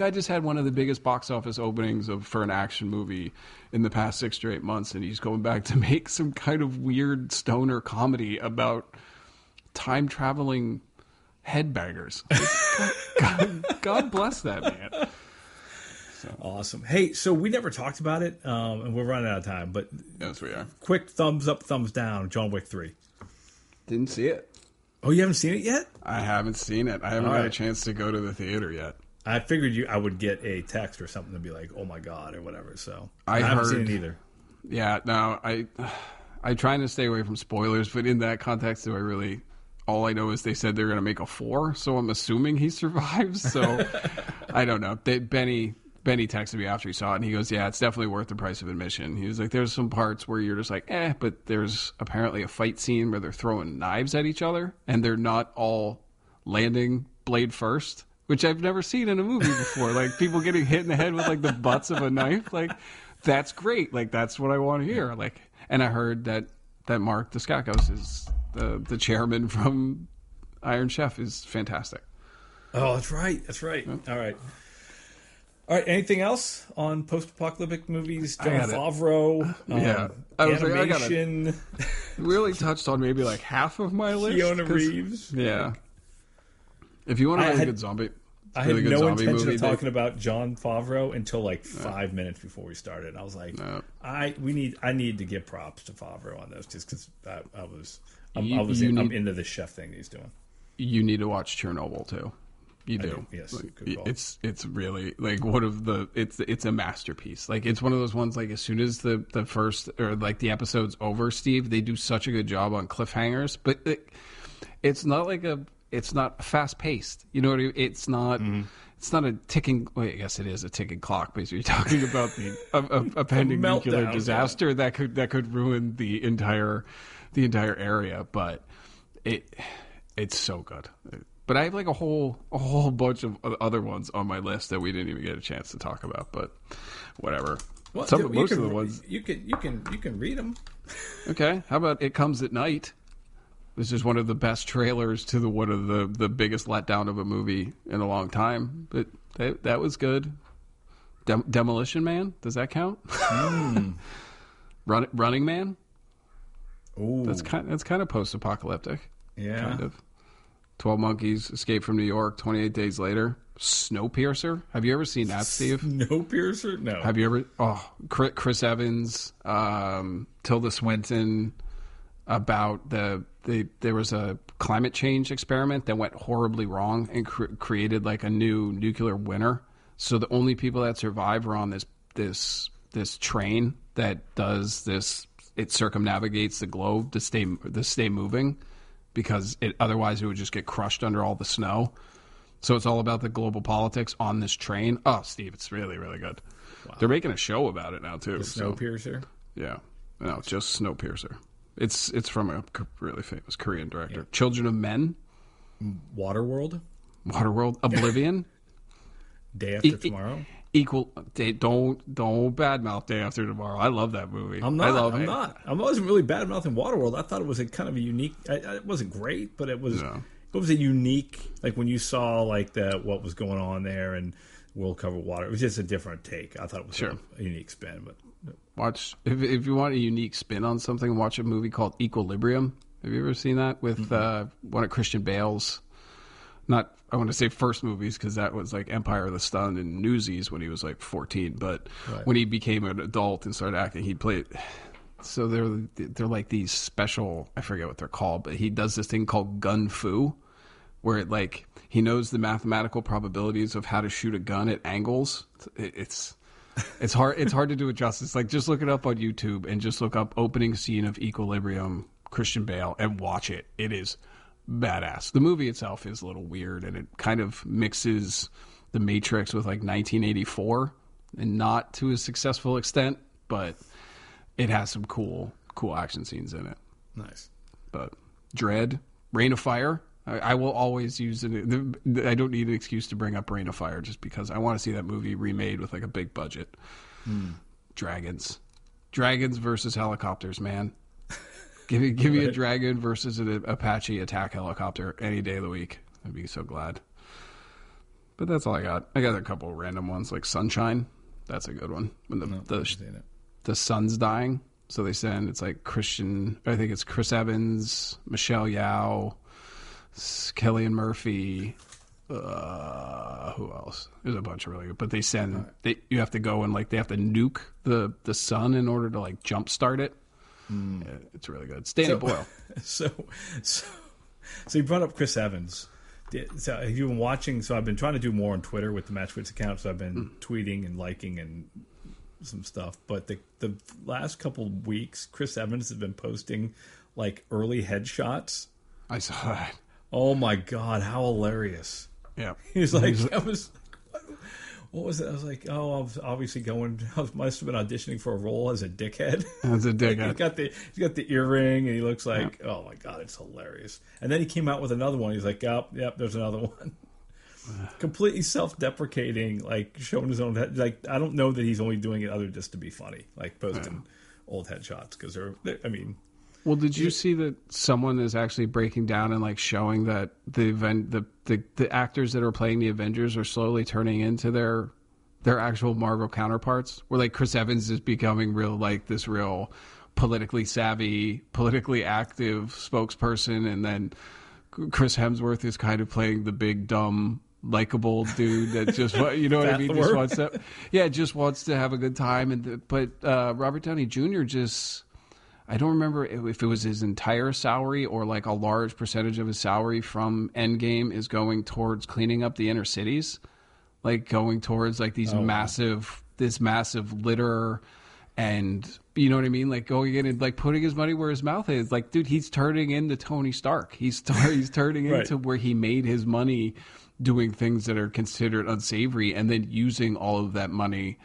guy just had one of the biggest box office openings of for an action movie in the past six to eight months, and he's going back to [laughs] make some kind of weird stoner comedy about time traveling headbangers. God, [laughs] God, God bless that man. Awesome. Hey, so we never talked about it, um, and we're running out of time. But Yes, we are. quick thumbs up, thumbs down. John Wick three. Didn't see it. Oh, you haven't seen it yet? I haven't seen it. I haven't All had a chance to go to the theater yet. I figured you I would get a text or something to be like, "Oh my god" or whatever. So I haven't seen it either. Yeah, no, I I trying to stay away from spoilers, but in that context, do I really? All I know is they said they're going to make a four, so I'm assuming he [laughs] survives. So [laughs] I don't know. They, Benny Benny texted me after he saw it, and he goes, "Yeah, it's definitely worth the price of admission." He was like, "There's some parts where you're just like, eh," but there's apparently a fight scene where they're throwing knives at each other, and they're not all landing blade first. Which I've never seen in a movie before. like people getting hit in the head with like the butts of a knife. Like that's great. Like that's what I want to hear. Like, and I heard that that Mark Dacascos is the the chairman from Iron Chef is fantastic. Oh, that's right. That's right. All right. All right. Anything else on post-apocalyptic movies? Jon. Favreau. [laughs] Um, Yeah. I was like, I got it. animation. [laughs] Really touched on maybe like half of my list. Keanu 'cause- Reeves. Yeah. If you want a really had- good zombie, I really had no intention of talking about Jon Favreau until like five minutes before we started. I was like, No. I we need I need to give props to Favreau on this just because I, I was I'm, You- I was in, I'm into the chef thing he's doing. you need to watch Chernobyl too. You do. do, yes, Like, it's it's really like one of the it's it's a masterpiece. Like it's one of those ones like as soon as the the first or like the episode's over, Steve, they do such a good job on cliffhangers, but it, it's not like a it's not fast paced. You know what I mean? It's not Mm-hmm. it's not a ticking. Well, I guess it is a ticking clock because you're talking about the [laughs] a, a, a pending meltdown, nuclear yeah. disaster that could that could ruin the entire the entire area. But it it's so good. But I have like a whole a whole bunch of other ones on my list that we didn't even get a chance to talk about. But whatever. Well, Some you- of you most can, of the ones. you can you can you can read them. Okay, how about it comes at night? This is one of the best trailers to the one of the the biggest letdown of a movie in a long time. But that that was good. Dem- Demolition Man, does that count? Hmm. [laughs] Run, Running Man, Ooh, that's kind that's kind of post apocalyptic. yeah. kind of. Twelve Monkeys, Escape from New York, Twenty Eight Days Later, Snowpiercer. Have you ever seen that, Steve? No piercer, no. Have you ever? Oh, Chris, Chris Evans, um, Tilda Swinton, about the, the there was a climate change experiment that went horribly wrong and cr- created like a new nuclear winter. So the only people that survive are on this this this train that does this. It circumnavigates the globe to stay to stay moving because it otherwise it would just get crushed under all the snow. So it's all about the global politics on this train. Oh, Steve, it's really, really good. They're making a show about it now too. so- Snowpiercer. yeah, no, just Snowpiercer. It's it's from a really famous Korean director. Children of Men, Waterworld. Waterworld, [laughs] Oblivion, Day after E- tomorrow. Equal. They, don't don't badmouth Day After Tomorrow. I love that movie. I'm not. I love I'm it. not. I wasn't really badmouthing Waterworld. I thought it was a kind of a unique. I, I- it wasn't great, but it was. No. It was a unique. Like when you saw like the what was going on there and world cover water. It was just a different take. I thought it was Sure. a, a unique spin, but Watch if if you want a unique spin on something, watch a movie called Equilibrium. Have you ever seen that with uh, one of Christian Bale's? Not I want to say first movies because that was like Empire of the Sun and Newsies when he was like fourteen. But Right. when he became an adult and started acting, he played. So they're they're like these special. I forget what they're called, but he does this thing called gun fu, where it like he knows the mathematical probabilities of how to shoot a gun at angles. It- It's it's hard. It's hard to do it justice. Like just look it up on YouTube and just look up opening scene of Equilibrium, Christian Bale, and watch it. It is badass. The movie itself is a little weird, and it kind of mixes the Matrix with like 1984, and not to a successful extent, but it has some cool, cool action scenes in it. nice. But Dredd, Reign of Fire. I, I will always use it. the- I don't need an excuse to bring up Reign of Fire just because I want to see that movie remade with like a big budget. Hmm. Dragons, dragons versus helicopters, man. Give me, give me a [laughs] dragon versus an Apache attack helicopter any day of the week. I'd be so glad. but that's all I got. I got a couple random ones like Sunshine. That's a good one. When the No, the, I've seen it. the sun's dying, so they send it's like Christian. I think it's Chris Evans, Michelle Yeoh, S- and Murphy. Uh, who else? There's a bunch of really good, but they send they you have to go and like they have to nuke the the sun in order to like jumpstart it. Yeah, it's really good. Danny So- Boyle. [laughs] so, so, so you brought up Chris Evans. So have you been watching? So I've been trying to do more on Twitter with the Matchwits account. So I've been tweeting and liking and some stuff. But the the last couple weeks, Chris Evans has been posting like early headshots. I saw that. Oh my god, how hilarious! Yeah, [laughs] He's like, I was. What, what was it? I was like, oh, I was obviously going. [laughs] I must have been auditioning for a role as a dickhead. As a [laughs] he's dickhead. got the he's got the earring and he looks like oh my god it's hilarious and then he came out with another one he's like yep yep there's another one [sighs] completely self-deprecating like showing his own head like i don't know that he's only doing it other just to be funny like posting old headshots because they're, they're i mean Well, did you see that someone is actually breaking down and like showing that the event the, the the actors that are playing the Avengers are slowly turning into their their actual Marvel counterparts? Where like Chris Evans is becoming real like this real politically savvy, politically active spokesperson, and then Chris Hemsworth is kind of playing the big dumb likable dude that just you know what I mean just wants to yeah just wants to have a good time and but uh, Robert Downey Jr. just I don't remember if it was his entire salary or like a large percentage of his salary from Endgame is going towards cleaning up the inner cities, like going towards like these oh, massive, this massive litter, and you know what I mean, like going in and like putting his money where his mouth is. Like, dude, he's turning into Tony Stark. He's [laughs] he's turning Right. into where he made his money doing things that are considered unsavory, and then using all of that money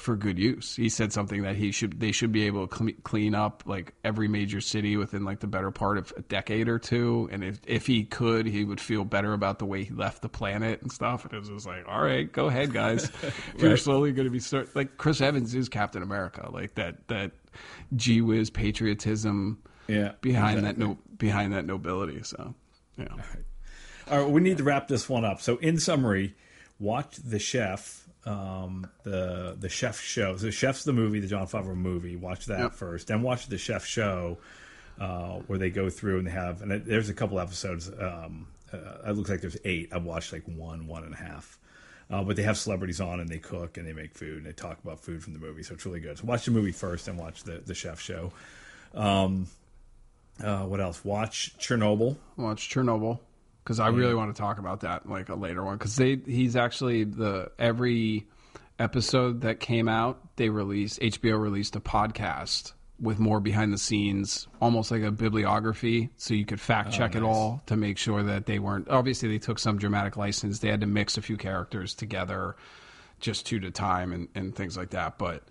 for good use. He said something that he should they should be able to cle- clean up like every major city within like the better part of a decade or two, and if if he could, he would feel better about the way he left the planet and stuff. And it was just like, all right, go ahead, guys. If [laughs] You're slowly going to be start like Chris Evans is Captain America, like that that gee whiz patriotism yeah behind that no behind that nobility. So yeah, All right. All right, we need to wrap this one up. So, in summary, watch The Chef, um, the the Chef show. So, the Chef's the movie, the Jon Favreau movie. Watch that Yep. first, then watch the Chef show, uh, where they go through and they have. And it, there's a couple episodes. Um, uh, it looks like there's eight. I've watched like one, one and a half. Uh, but they have celebrities on and they cook and they make food and they talk about food from the movie, so it's really good. So watch the movie first, and watch the the Chef show. Um, uh, what else? Watch Chernobyl. watch Chernobyl because I really want to talk about that like a later one because they he's actually the every episode that came out they released HBO released a podcast with more behind the scenes almost like a bibliography so you could fact oh, check it nice. all to make sure that they weren't obviously they took some dramatic license they had to mix a few characters together just two to time and, and things like that but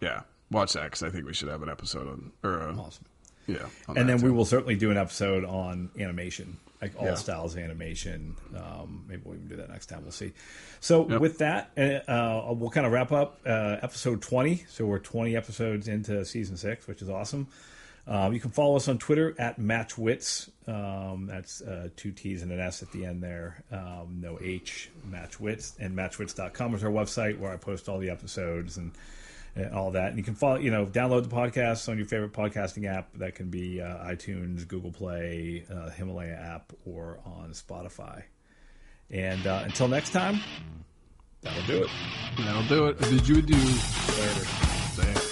yeah watch that because I think we should have an episode on or a, Awesome. yeah and then too. we will certainly do an episode on animation, like all Yeah. styles of animation. Um, maybe we'll even do that next time. We'll see. So Yep. with that, uh, uh, we'll kind of wrap up uh, episode twenty. So we're twenty episodes into season six, which is awesome. Um, you can follow us on Twitter at MatchWits. Um, that's uh, two T's and an S at the end there. Um, no H, MatchWits. And MatchWits.com is our website where I post all the episodes and, and all that. And you can follow, you know, download the podcast on your favorite podcasting app. That can be uh, iTunes, Google Play, uh, Himalaya app, or on Spotify. And uh, until next time, that'll do it. that'll do it did you do Later.